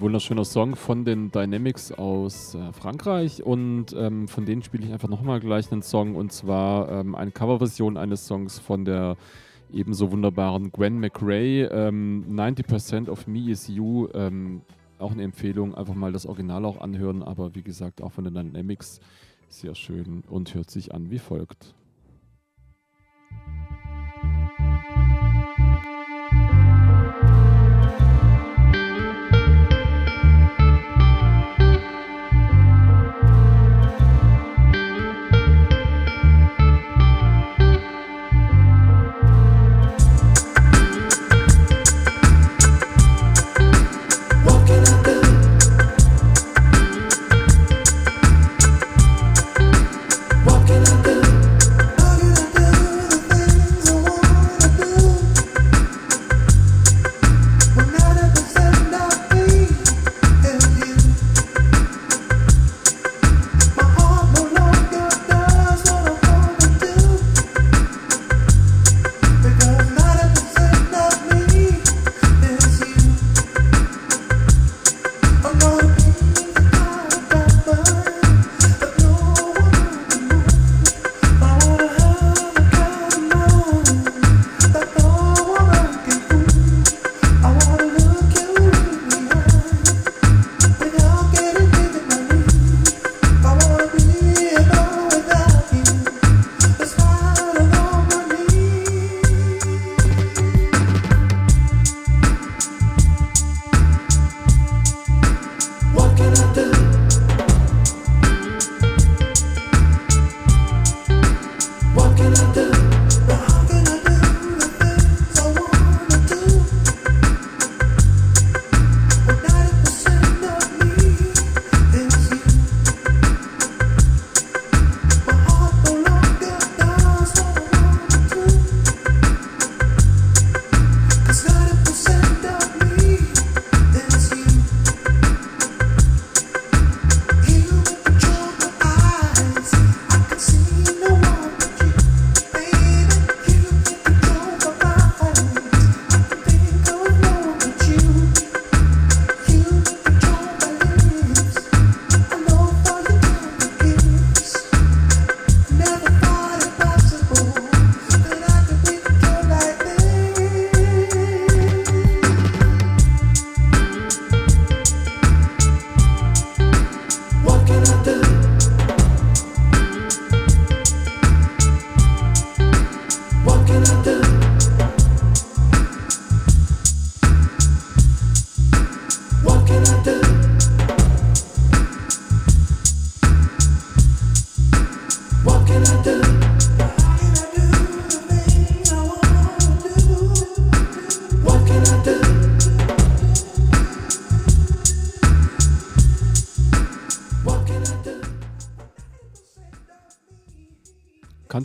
Wunderschöner Song von den Dynamics aus äh, Frankreich und ähm, von denen spiele ich einfach nochmal gleich einen Song und zwar ähm, eine Coverversion eines Songs von der ebenso wunderbaren Gwen McRae. Ähm, 90% of Me is You. Ähm, auch eine Empfehlung, einfach mal das Original auch anhören, aber wie gesagt auch von den Dynamics sehr schön und hört sich an wie folgt.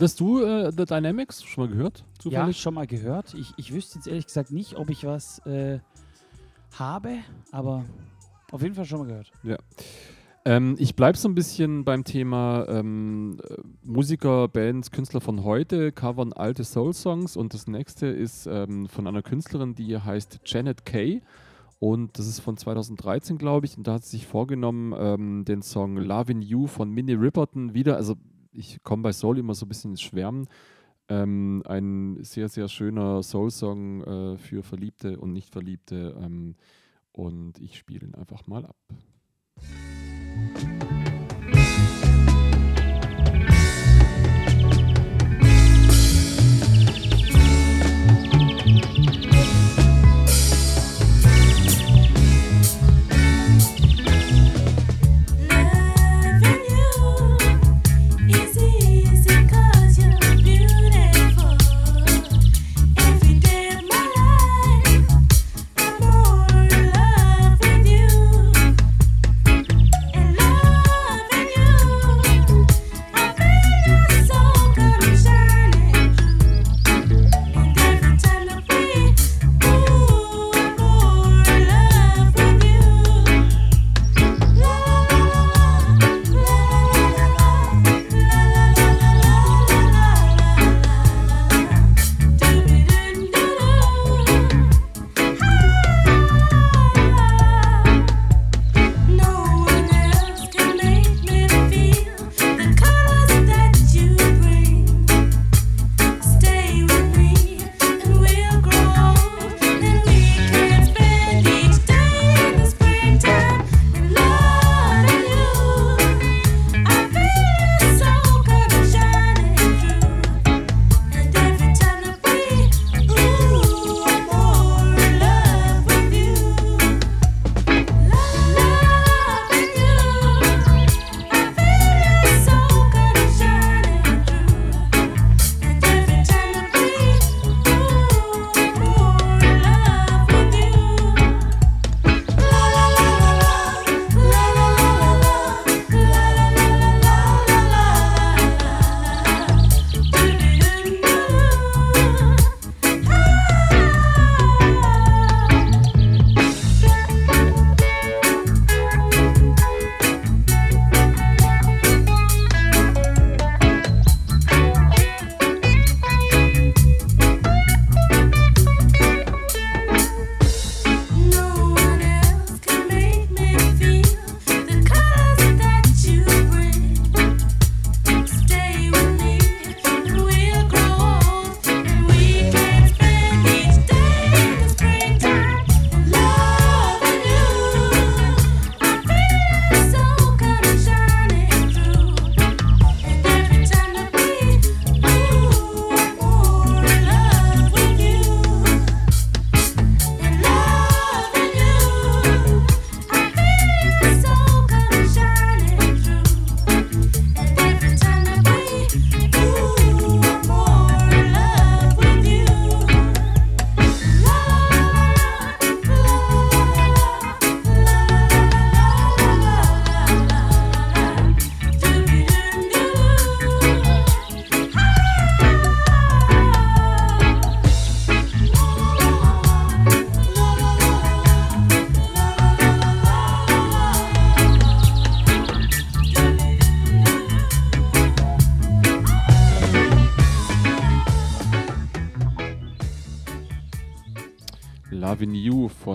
Kanntest du äh, The Dynamics schon mal gehört? Ja, Zufällig? schon mal gehört. Ich, ich wüsste jetzt ehrlich gesagt nicht, ob ich was äh, habe, aber auf jeden Fall schon mal gehört. Ja. Ähm, ich bleibe so ein bisschen beim Thema ähm, äh, Musiker, Bands, Künstler von heute covern alte Soul-Songs und das nächste ist ähm, von einer Künstlerin, die heißt Janet Kay und das ist von 2013, glaube ich, und da hat sie sich vorgenommen, ähm, den Song Lovin' You von Minnie Riperton wieder, also ich komme bei Soul immer so ein bisschen ins Schwärmen, ähm, ein sehr, sehr schöner Soul-Song äh, für Verliebte und Nicht-Verliebte ähm, und ich spiele ihn einfach mal ab.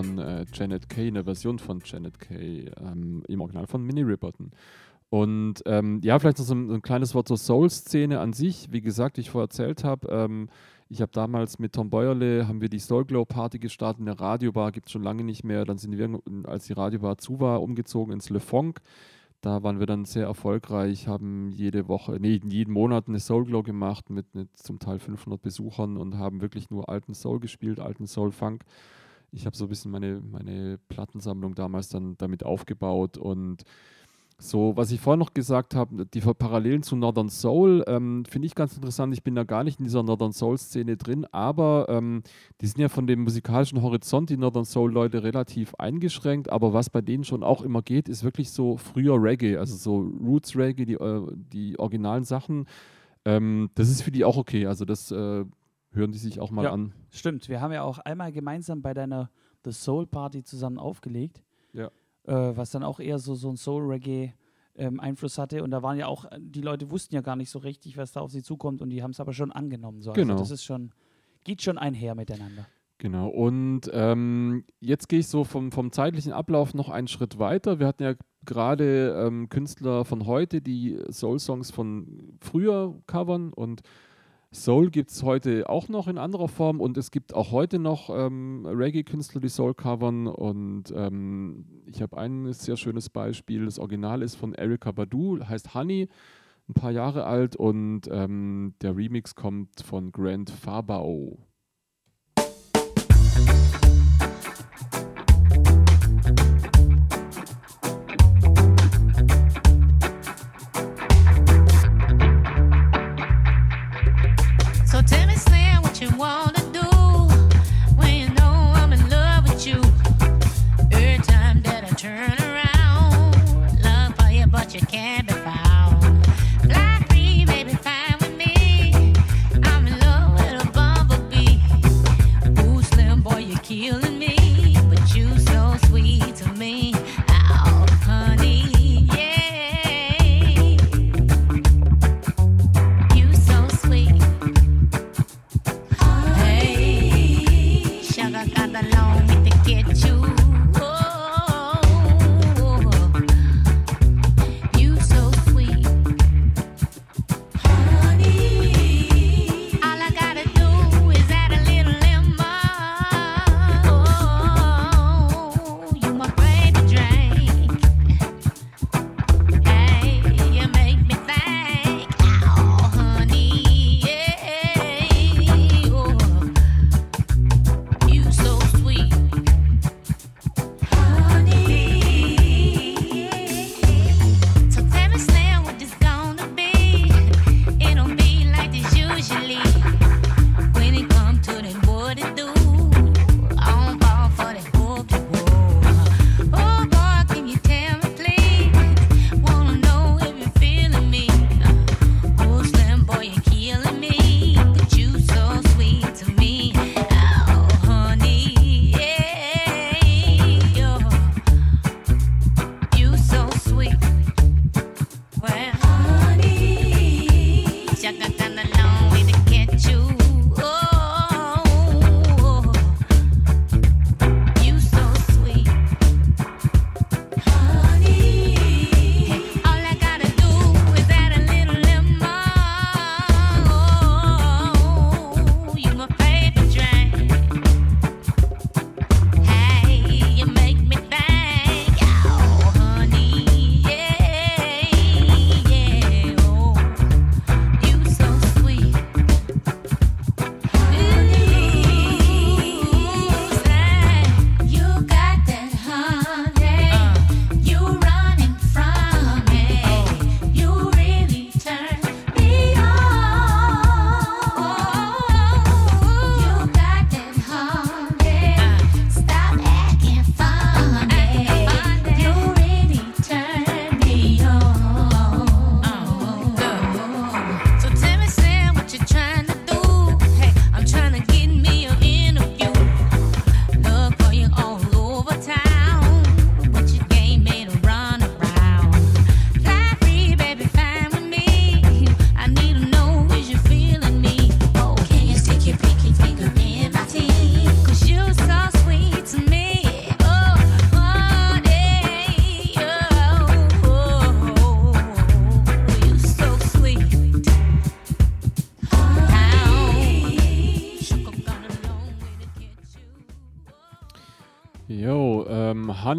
Von äh, Janet Kay, eine Version von Janet Kay, ähm, im Original von Minnie Riperton. Und ähm, ja, vielleicht noch so ein, ein kleines Wort zur Soul-Szene an sich. Wie gesagt, ich vorher erzählt habe, ähm, ich habe damals mit Tom Bäuerle, haben wir die Soul Glow Party gestartet in der Radiobar, gibt es schon lange nicht mehr. Dann sind wir, als die Radiobar zu war, umgezogen ins Le Funk. Da waren wir dann sehr erfolgreich, haben jede Woche, nee, jeden Monat eine Soul Glow gemacht mit, mit zum Teil 500 Besuchern und haben wirklich nur alten Soul gespielt, alten Soul Funk. Ich habe so ein bisschen meine, meine Plattensammlung damals dann damit aufgebaut und so, was ich vorher noch gesagt habe, die Parallelen zu Northern Soul ähm, finde ich ganz interessant. Ich bin da gar nicht in dieser Northern Soul-Szene drin, aber ähm, die sind ja von dem musikalischen Horizont, die Northern Soul-Leute, relativ eingeschränkt. Aber was bei denen schon auch immer geht, ist wirklich so früher Reggae, also so Roots Reggae, die, äh, die originalen Sachen. Ähm, das ist für die auch okay. Also, das äh, hören die sich auch mal ja, an. Stimmt, wir haben ja auch einmal gemeinsam bei deiner The Soul Party zusammen aufgelegt. Ja. Äh, was dann auch eher so, so ein Soul-Reggae-Einfluss hatte. Und da waren ja auch, äh, die Leute wussten ja gar nicht so richtig, was da auf sie zukommt und die haben es aber schon angenommen. So. Genau. Also das ist schon, geht schon einher miteinander. Genau, und ähm, jetzt gehe ich so vom, vom zeitlichen Ablauf noch einen Schritt weiter. Wir hatten ja gerade ähm, Künstler von heute, die Soul-Songs von früher covern und Soul gibt es heute auch noch in anderer Form und es gibt auch heute noch ähm, Reggae-Künstler, die Soul covern und ähm, ich habe ein sehr schönes Beispiel. Das Original ist von Erika Badu, heißt Honey, ein paar Jahre alt und ähm, der Remix kommt von Grant Fabao.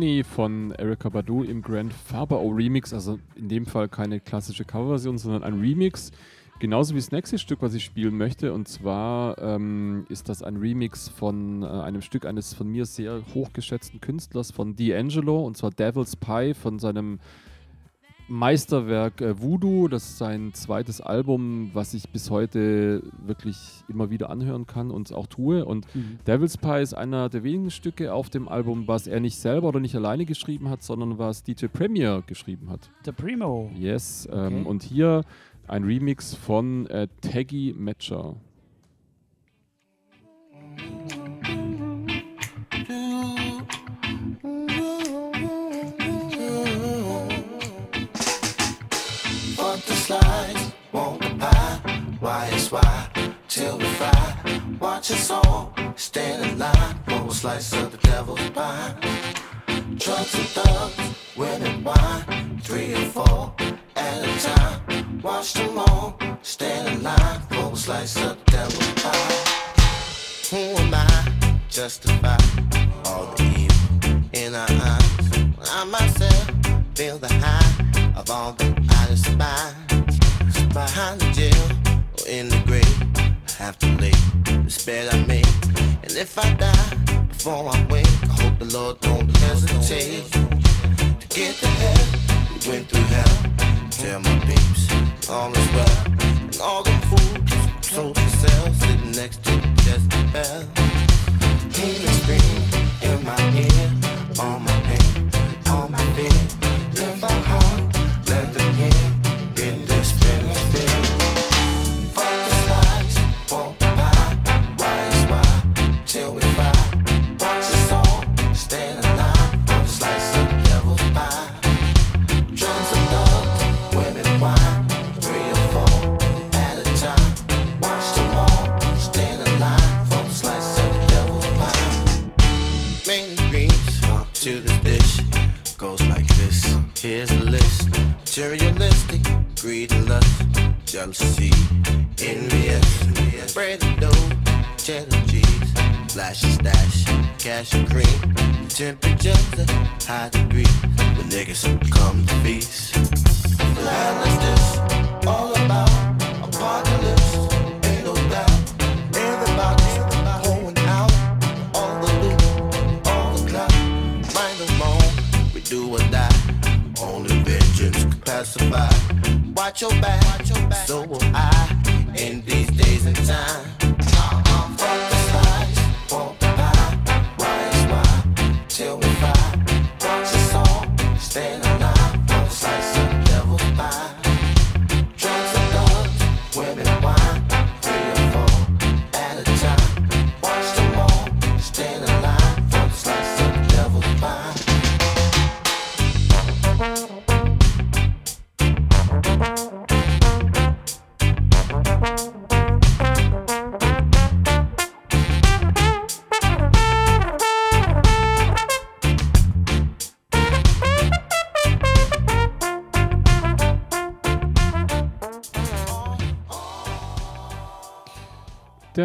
Honey von Erika Badu im Grand Faber O Remix, also in dem Fall keine klassische Coverversion, sondern ein Remix. Genauso wie das nächste Stück, was ich spielen möchte. Und zwar ähm, ist das ein Remix von äh, einem Stück eines von mir sehr hochgeschätzten Künstlers, von D'Angelo, und zwar Devil's Pie von seinem Meisterwerk äh, Voodoo. Das ist sein zweites Album, was ich bis heute wirklich immer wieder anhören kann und auch tue. Und Mhm. Devil's Pie ist einer der wenigen Stücke auf dem Album, was er nicht selber oder nicht alleine geschrieben hat, sondern was DJ Premier geschrieben hat. Der Primo. Yes. Ähm, Okay. und hier ein Remix von äh, Taggy Matcher. Till we. Watch us all stand in line for a slice of the devil's pie. Trucks and thugs, winning wine. Three or four at a time. Watch them all stand in line for a slice of the devil's pie. Who am I? Justify all the evil in our eyes. I myself feel the high of all that I despise. Behind the jail or in the grave, have to the bed I made. And if I die before I wake, I hope the Lord don't hesitate to get to heaven. We went through hell. Tell my peeps all is well. And all them fools sold themselves sitting next to Jezebel. Demon scream in my ear, all my jealousy, envious, bread and dough, cheddar cheese, flash and stash, cash and cream, temperatures at high degree. The niggas come to feast. Land is this all about? Apocalypse, ain't no doubt. Everybody's pouring out all the loot, all the clout. Mind them all, we do or die. Only vengeance can pacify. Watch your back, so will I. In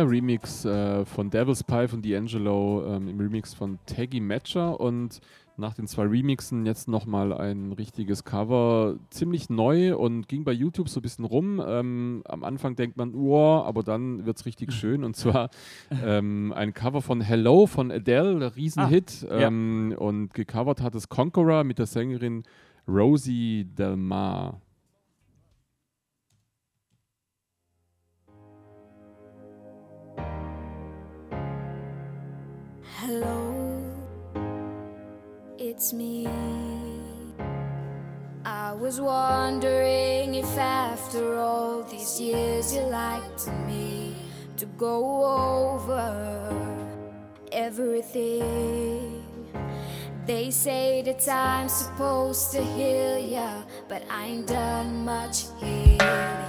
Remix äh, von Devil's Pie von D'Angelo ähm, im Remix von Taggy Matcher und nach den zwei Remixen jetzt nochmal ein richtiges Cover. Ziemlich neu und ging bei YouTube so ein bisschen rum. Ähm, am Anfang denkt man, oh, aber dann wird es richtig schön und zwar ähm, ein Cover von Hello von Adele, der Riesenhit. Ah, ja. ähm, Und gecovert hat es Conqueror mit der Sängerin Rosie Del Mar. Hello, it's me. I was wondering if after all these years you liked me to go over everything. They say that time's supposed to heal ya, but I ain't done much healing.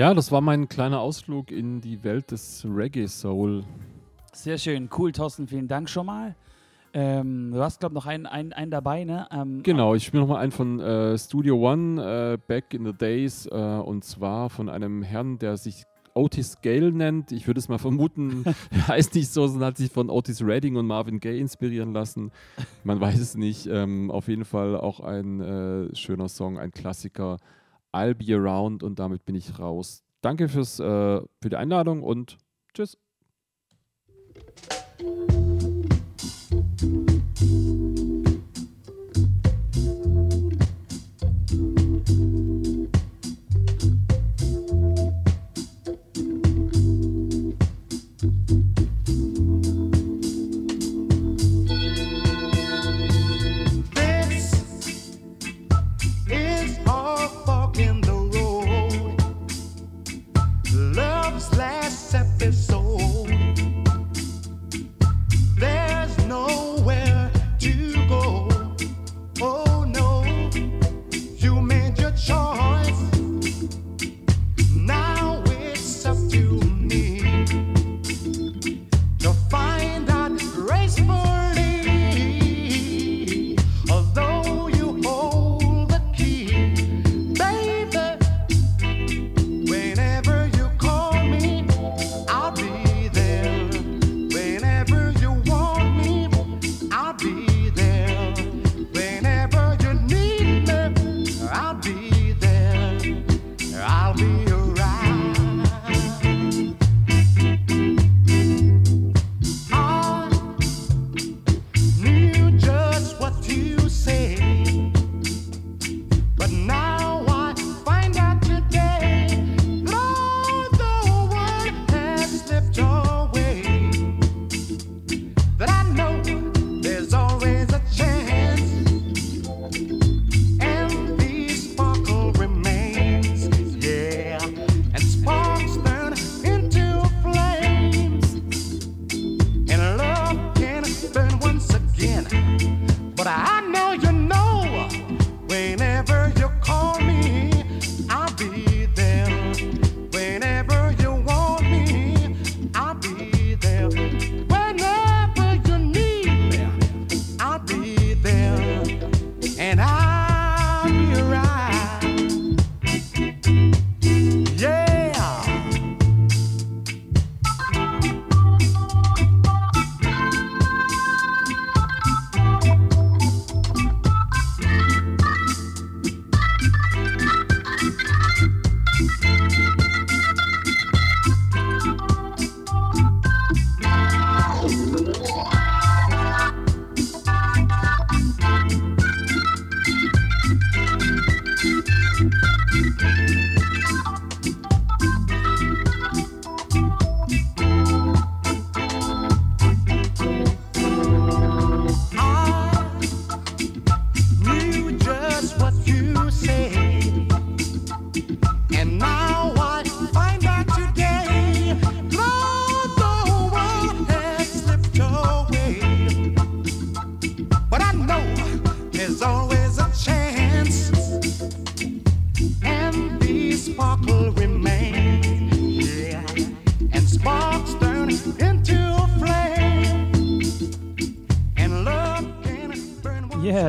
Ja, das war mein kleiner Ausflug in die Welt des Reggae Soul. Sehr schön, cool, Thorsten, vielen Dank schon mal. Ähm, du hast, glaube ich, noch einen, einen, einen dabei, ne? Ähm, Genau, ich spiele nochmal einen von äh, Studio One, äh, Back in the Days, äh, und zwar von einem Herrn, der sich Otis Gale nennt. Ich würde es mal vermuten, er <laughs> <laughs> heißt nicht so, sondern hat sich von Otis Redding und Marvin Gaye inspirieren lassen. Man weiß es nicht. Ähm, auf jeden Fall auch ein äh, schöner Song, ein Klassiker. I'll be around und damit bin ich raus. Danke fürs, äh, für die Einladung und tschüss.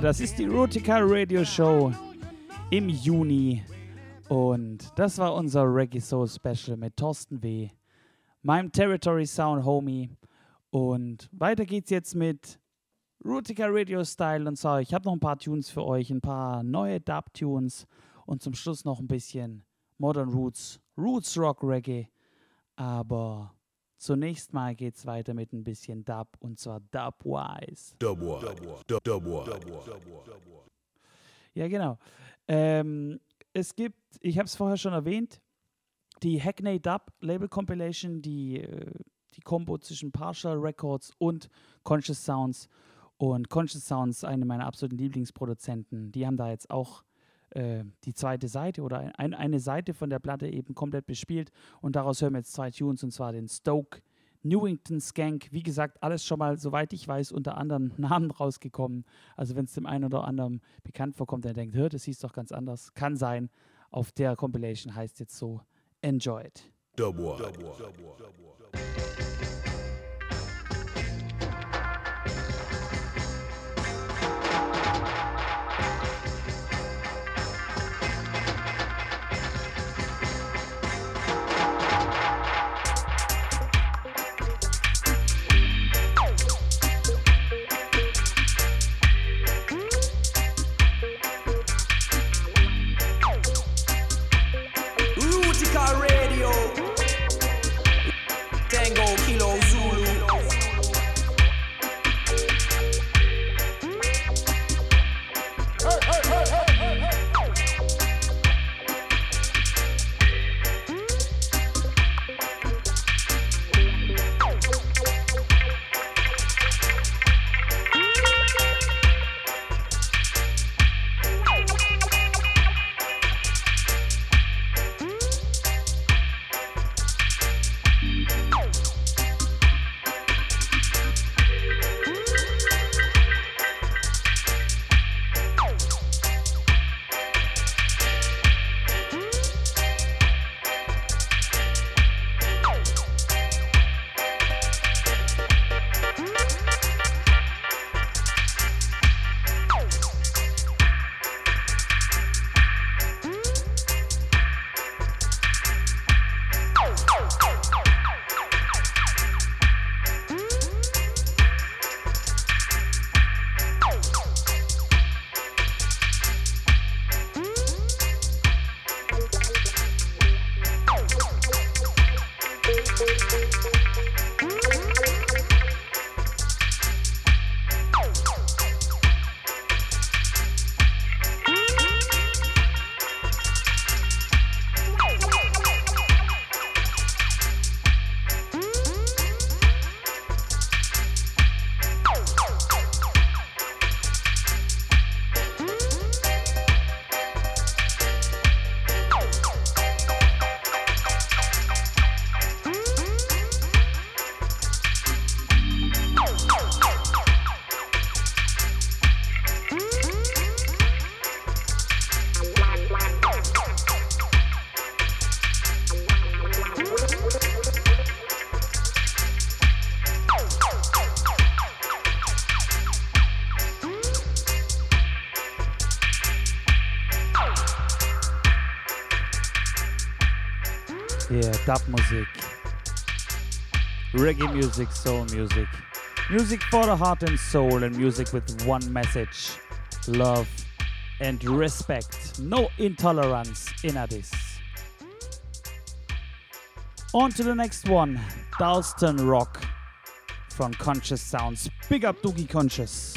Das ist die Rotica Radio Show im Juni. Und das war unser Reggae Soul Special mit Thorsten W., meinem Territory Sound Homie. Und weiter geht's jetzt mit Rutica Radio Style. Und zwar, ich habe noch ein paar Tunes für euch, ein paar neue Dub-Tunes und zum Schluss noch ein bisschen Modern Roots, Roots Rock Reggae. Aber zunächst mal geht's weiter mit ein bisschen Dub und zwar Dubwise. Dubwise. Dub- Dubwise. Ja, genau. Ähm, es gibt, ich habe es vorher schon erwähnt, die Hackney Dub Label Compilation, die, äh, die Combo zwischen Partial Records und Conscious Sounds. Und Conscious Sounds, eine meiner absoluten Lieblingsproduzenten, die haben da jetzt auch äh, die zweite Seite oder ein, ein, eine Seite von der Platte eben komplett bespielt. Und daraus hören wir jetzt zwei Tunes, und zwar den Stoke Newington Skank. Wie gesagt, alles schon mal, soweit ich weiß, unter anderen <laughs> Namen rausgekommen. Also wenn es dem einen oder anderen bekannt vorkommt, der denkt, hör, das hieß doch ganz anders. Kann sein. Auf der Compilation heißt jetzt so Enjoy it. Dubwad. Rootical Yeah, dub Musik. Reggae music, soul music. Music for the heart and soul, and music with one message love and respect. No intolerance in this. On to the next one Dalston Rock from Conscious Sounds. Big up Doogie Conscious.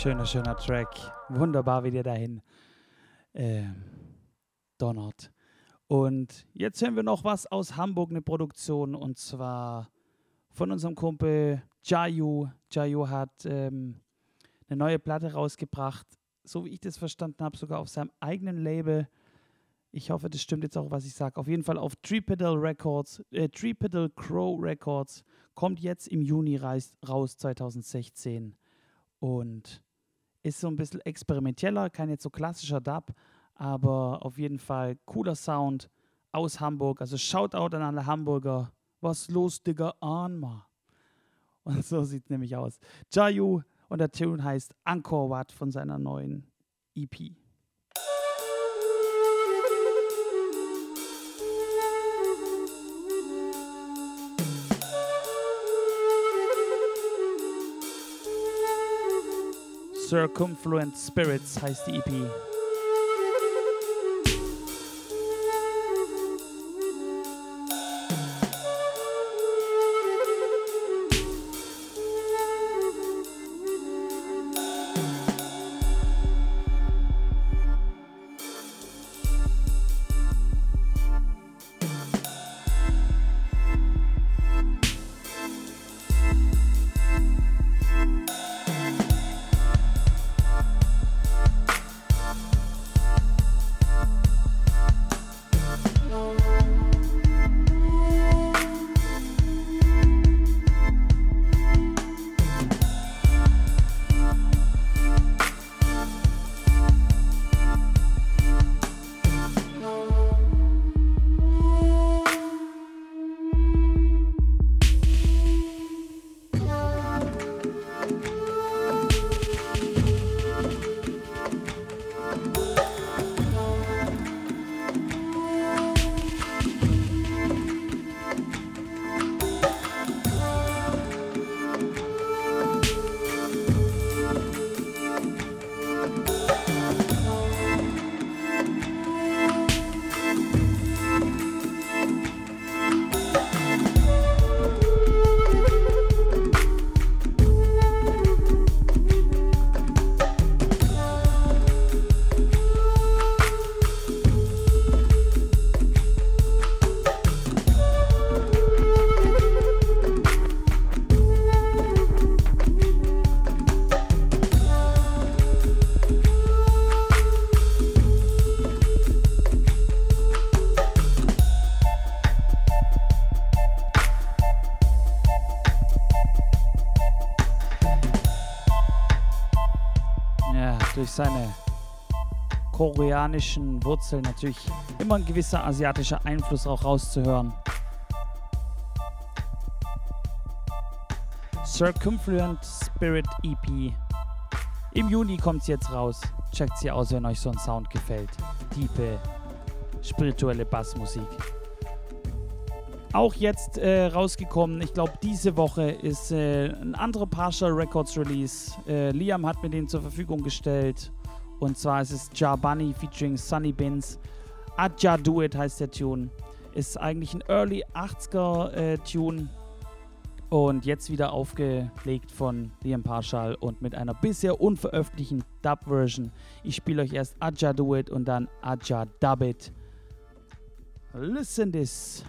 Schöner, schöner Track. Wunderbar, wie der dahin ähm, donnert. Und jetzt hören wir noch was aus Hamburg, eine Produktion, und zwar von unserem Kumpel Jayu. Jayu hat ähm, eine neue Platte rausgebracht, so wie ich das verstanden habe, sogar auf seinem eigenen Label. Ich hoffe, das stimmt jetzt auch, was ich sage. Auf jeden Fall auf Tripedal Records, äh, Tripedal Crow Records, kommt jetzt im Juni raus, 2016. Und ist so ein bisschen experimenteller, kein jetzt so klassischer Dub, aber auf jeden Fall cooler Sound aus Hamburg. Also Shoutout an alle Hamburger. Was los, Digga, ahn mal. <laughs> Und so sieht es nämlich aus. Jayu und der Tune heißt Angkor Wat von seiner neuen EP. Circumfluent Spirits heißt die EP. Koreanischen Wurzeln natürlich immer ein gewisser asiatischer Einfluss auch rauszuhören. Circumfluent Spirit EP. Im Juni kommt sie jetzt raus. Checkt sie aus, wenn euch so ein Sound gefällt. Tiefe, spirituelle Bassmusik. Auch jetzt äh, rausgekommen, ich glaube diese Woche ist äh, ein anderer Partial Records Release. Äh, Liam hat mir den zur Verfügung gestellt. Und zwar ist es Ja Bunny featuring Sunny Bins. Adja Do It heißt der Tune. Ist eigentlich ein Early 80er äh, Tune. Und jetzt wieder aufgelegt von Liam Partial und mit einer bisher unveröffentlichten Dub-Version. Ich spiele euch erst Adja Do It und dann Adja Dub It. Listen this.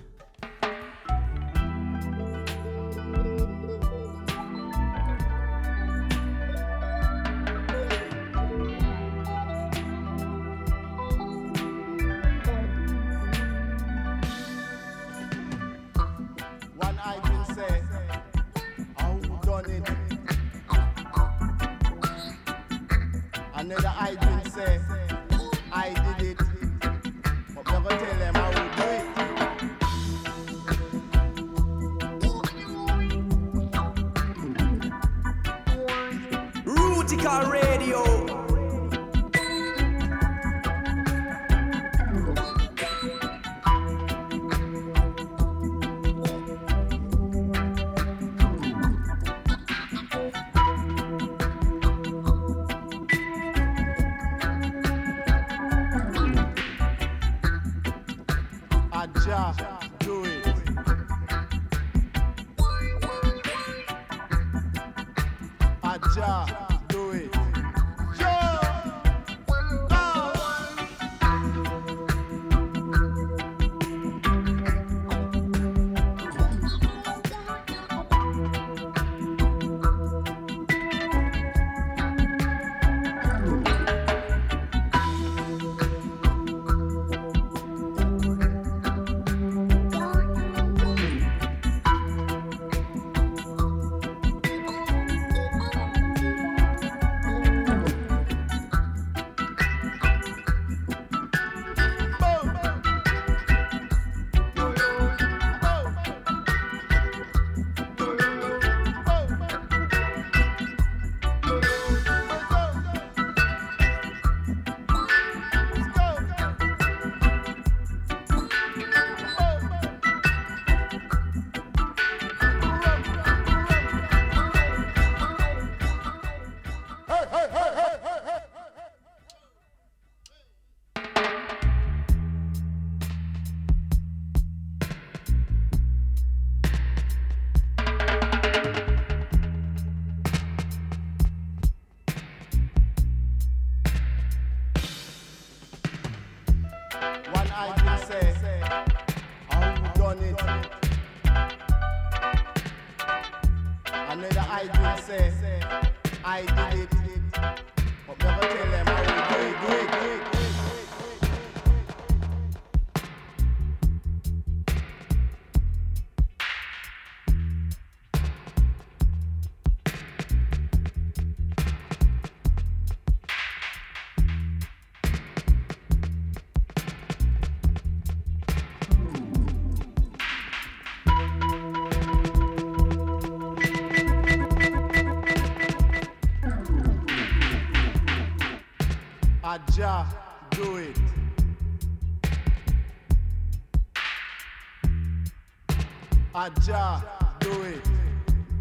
Aja, do it.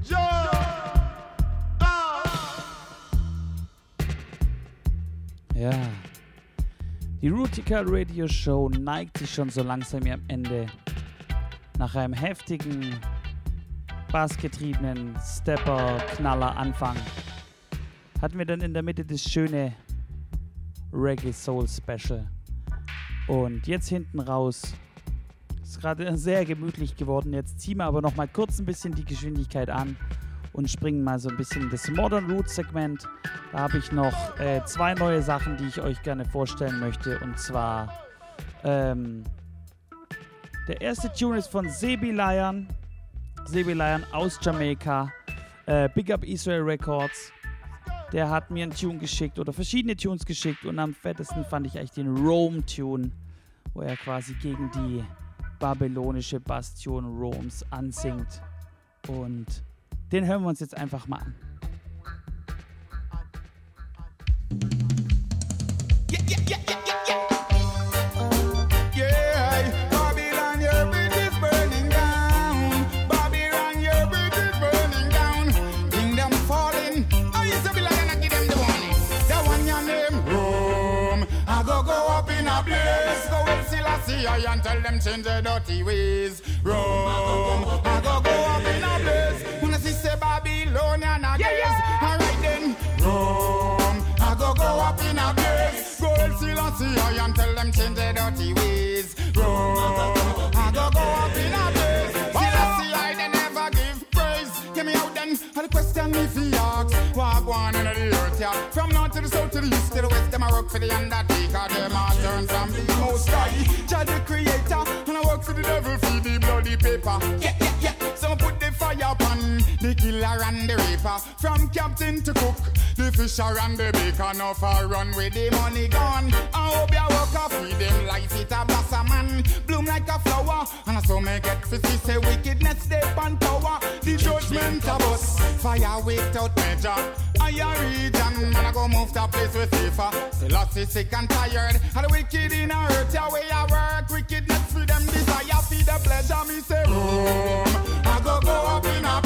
Joe! Ja. Die Rutical Radio Show neigt sich schon so langsam am Ende. Nach einem heftigen, bassgetriebenen Stepper-Knaller-Anfang hatten wir dann in der Mitte das schöne Reggae Soul Special. Und jetzt hinten raus ist gerade sehr gemütlich geworden. Jetzt ziehen wir aber noch mal kurz ein bisschen die Geschwindigkeit an und springen mal so ein bisschen in das Modern Roots Segment. Da habe ich noch äh, zwei neue Sachen, die ich euch gerne vorstellen möchte. Und zwar ähm, der erste Tune ist von Sebi Lion. Sebi Lion aus Jamaika. Äh, Big Up Israel Records. Der hat mir einen Tune geschickt oder verschiedene Tunes geschickt und am fettesten fand ich eigentlich den Rome-Tune, wo er quasi gegen die babylonische Bastion Roms ansingt. Und den hören wir uns jetzt einfach mal an. Selassie I and tell them change their dirty ways. Rome. I go go up in a blaze. When I see say Babylonian, I guess. Alright then, Rome. I go go up in a blaze. Go with Selassie I and tell them change their dirty ways. Rome. I go go up in a blaze. Out then. I'll question if he asks. Walk one in the earth, yeah. From north to the south to the east to the west, them I work for the undertaker. Them I turn from the most high. Jah the creator. And I work for the devil for the bloody paper. Yeah, yeah. So put the fire upon the killer and the raper. From captain to cook, the fisher and the baker. Now for run with the money gone. I hope you work off with them life it a blossom man. Bloom like a flower. And I so make it for say wickedness stay on power. The judgment of us. Fire without measure. I a region, man I go move to a place with safer. Selassie sick and tired. And the wicked in a hurt your way I work. Wickedness them desire for the pleasure. Me say room. I go go up in a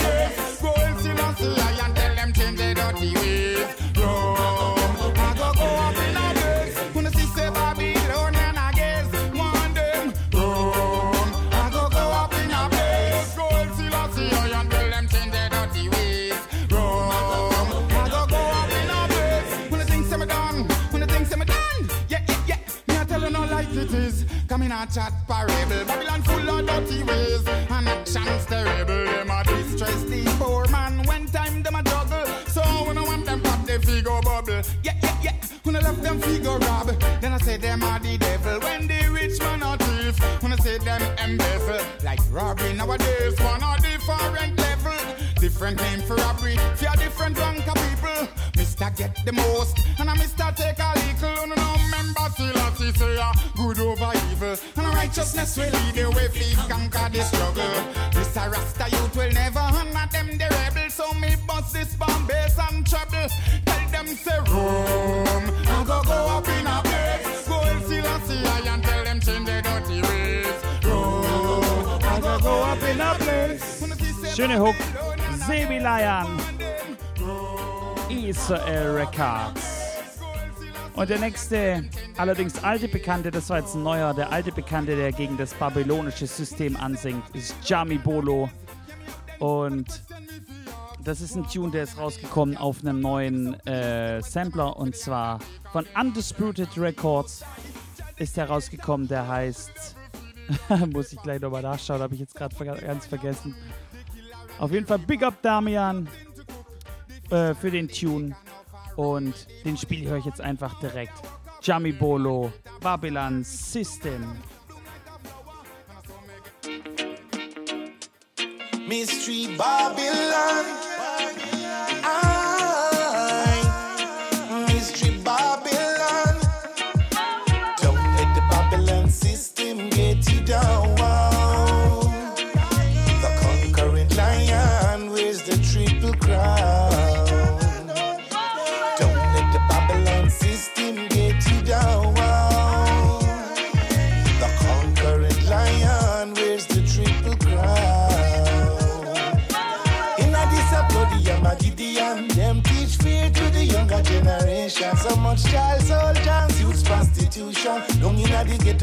a chat parable. Babylon full of dirty ways and actions terrible. Them a distress the poor man when time them a juggle. So when I want them pop the figure bubble. Yeah, yeah, yeah. When I left them figure rob, then I say them are the devil. When the rich man a thief, when I say them embezzle. Like robbery nowadays, one a different level. Different name for robbery, a different rank of people. Mr. Get the most, and I Mr. Take a little. No, no, member still a say a good over evil. And righteousness will lead the way, feet conquer the struggle. This a Rasta youth will never honor them the rebels. So me bust this bomb bass and treble. Tell them say room, I go go up in a place. Go and see a I and tell them change their dirty ways. Room, I go go up in a place. Schöne Hook. Sebi Lion. Israel Records. Und der nächste, allerdings alte Bekannte, das war jetzt ein neuer, der alte Bekannte, der gegen das babylonische System ansingt, ist Jami Bolo. Und das ist ein Tune, der ist rausgekommen auf einem neuen äh, Sampler und zwar von Undisputed Records ist der rausgekommen, der heißt, <laughs> muss ich gleich nochmal nachschauen, habe ich jetzt gerade ganz vergessen. Auf jeden Fall Big Up Damian äh, für den Tune und den spiele ich euch jetzt einfach direkt. Jami Bolo, Babylon System. Mystery Babylon.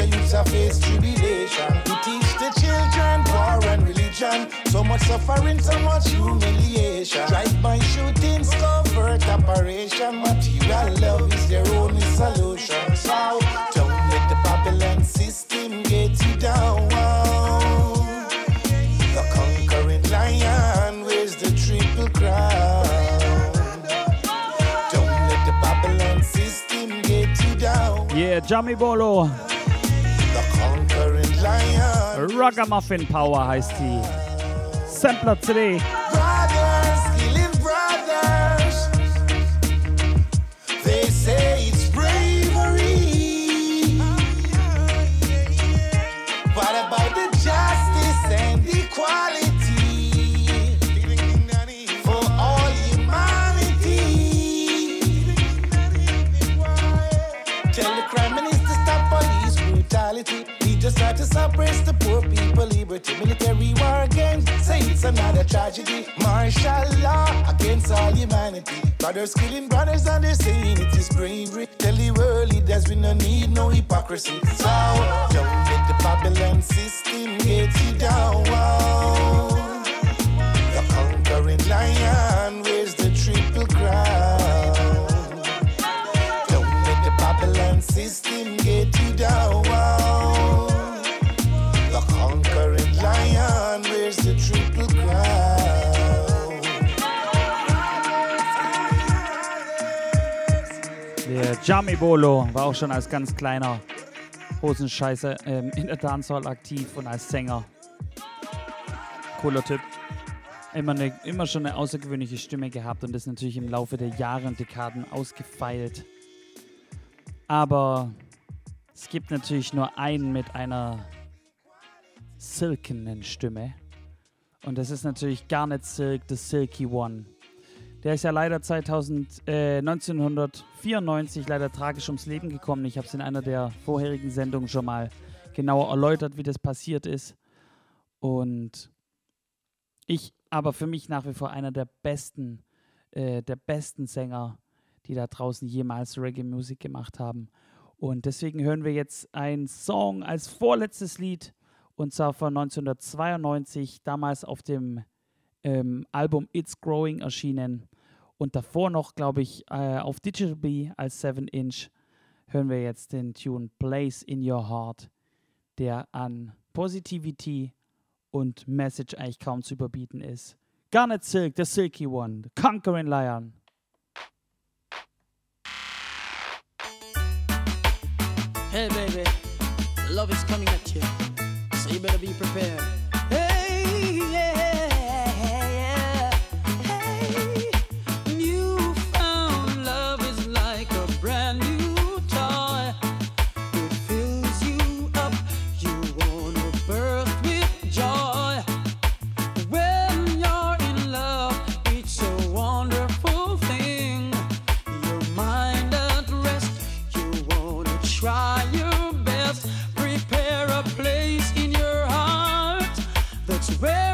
Youths a face tribulation. To teach the children war and religion. So much suffering, so much humiliation. Drive-by shootings, covert operation. Material love is their only solution. So don't let the Babylon system get you down. The conquering lion wears the triple crown. Don't let the lion. Ragamuffin Power heißt die. Sampler CD. Military war again, say it's another tragedy. Martial law against all humanity. Brothers killing brothers and they're saying it is bravery. Tell the world leaders we no need no hypocrisy. So don't let the Babylon system get you down. Jami Bolo war auch schon als ganz kleiner Hosenscheiße ähm, in der Dancehall aktiv und als Sänger. Cooler Typ. Immer, eine, immer schon eine außergewöhnliche Stimme gehabt und das natürlich im Laufe der Jahre und Dekaden ausgefeilt. Aber es gibt natürlich nur einen mit einer silkenen Stimme. Und das ist natürlich Garnet Silk, the Silky One. Der ist ja leider 2000, äh, 1994 leider tragisch ums Leben gekommen. Ich habe es in einer der vorherigen Sendungen schon mal genauer erläutert, wie das passiert ist. Und ich aber für mich nach wie vor einer der besten, äh, der besten Sänger, die da draußen jemals Reggae-Musik gemacht haben. Und deswegen hören wir jetzt einen Song als vorletztes Lied und zwar von 1992, damals auf dem ähm, Album It's Growing erschienen. Und davor noch, glaube ich, äh, auf Digital B als 7 Inch hören wir jetzt den Tune Place in Your Heart. der an Positivity und Message eigentlich kaum zu überbieten ist. Garnet Silk, the Silky One, the Conquering Lion. Hey, baby, love is coming at you, so you better be prepared. Try your best. Prepare a place in your heart. That's where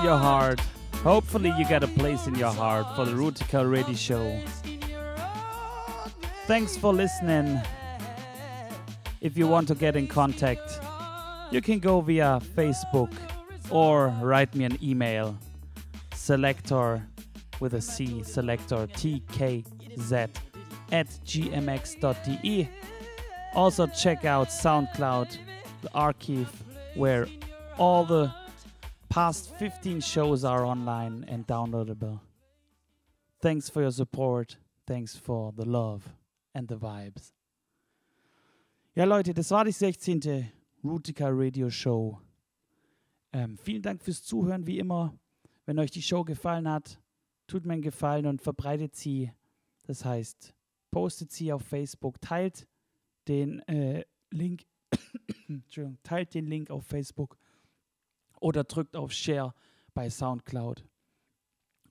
in your heart. Hopefully, you get a place in your heart for the Rutica Radio Show. Thanks for listening. If you want to get in contact, you can go via Facebook or write me an email. Selector with a C, selector TKZ at gmx.de. Also, check out SoundCloud, the archive where all the past 15 shows are online and downloadable. Thanks for your support. Thanks for the love and the vibes. Ja, Leute, das war die 16. Rutica Radio Show. Ähm, vielen Dank fürs Zuhören, wie immer. Wenn euch die Show gefallen hat, tut mir einen Gefallen und verbreitet sie. Das heißt, postet sie auf Facebook, teilt den äh, Link, <coughs> teilt den Link auf Facebook oder drückt auf Share bei Soundcloud.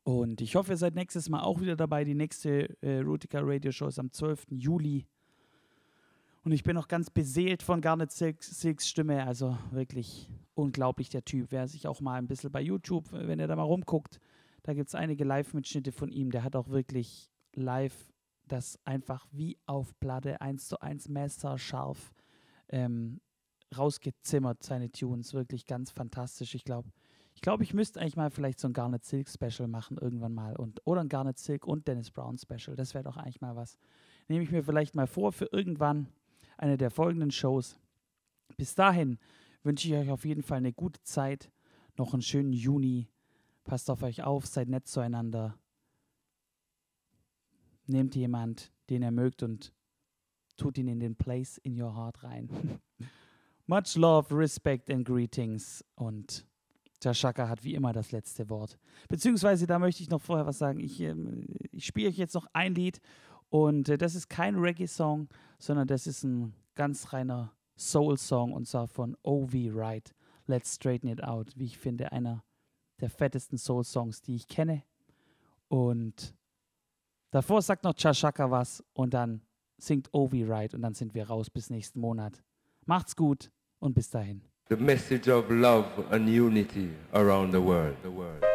Und ich hoffe, ihr seid nächstes Mal auch wieder dabei. Die nächste äh, Rutica Radio Show ist am 12. Juli. Und ich bin auch ganz beseelt von Garnet Silks, Silks Stimme. Also wirklich unglaublich, der Typ. Wer sich auch mal ein bisschen bei YouTube, wenn ihr da mal rumguckt, da gibt es einige Live-Mitschnitte von ihm. Der hat auch wirklich live das einfach wie auf Platte, eins zu eins messerscharf ähm, rausgezimmert, seine Tunes. Wirklich ganz fantastisch. Ich glaube, ich glaube, ich müsste eigentlich mal vielleicht so ein Garnet Silk Special machen irgendwann mal. Und, oder ein Garnet Silk und Dennis Brown Special. Das wäre doch eigentlich mal was. Nehme ich mir vielleicht mal vor für irgendwann eine der folgenden Shows. Bis dahin wünsche ich euch auf jeden Fall eine gute Zeit. Noch einen schönen Juni. Passt auf euch auf, seid nett zueinander. Nehmt jemand, den ihr mögt und tut ihn in den Place in your heart rein. <laughs> Much love, respect and greetings und Jashaka hat wie immer das letzte Wort. Beziehungsweise, da möchte ich noch vorher was sagen. Ich, ähm, ich spiele euch jetzt noch ein Lied und äh, das ist kein Reggae-Song, sondern das ist ein ganz reiner Soul-Song und zwar von O.V. Wright. Let's Straighten It Out. Wie ich finde, einer der fettesten Soul-Songs, die ich kenne. Und davor sagt noch Chashaka was und dann singt O.V. Wright und dann sind wir raus bis nächsten Monat. Macht's gut und bis dahin. The message of love and unity around the world. The world.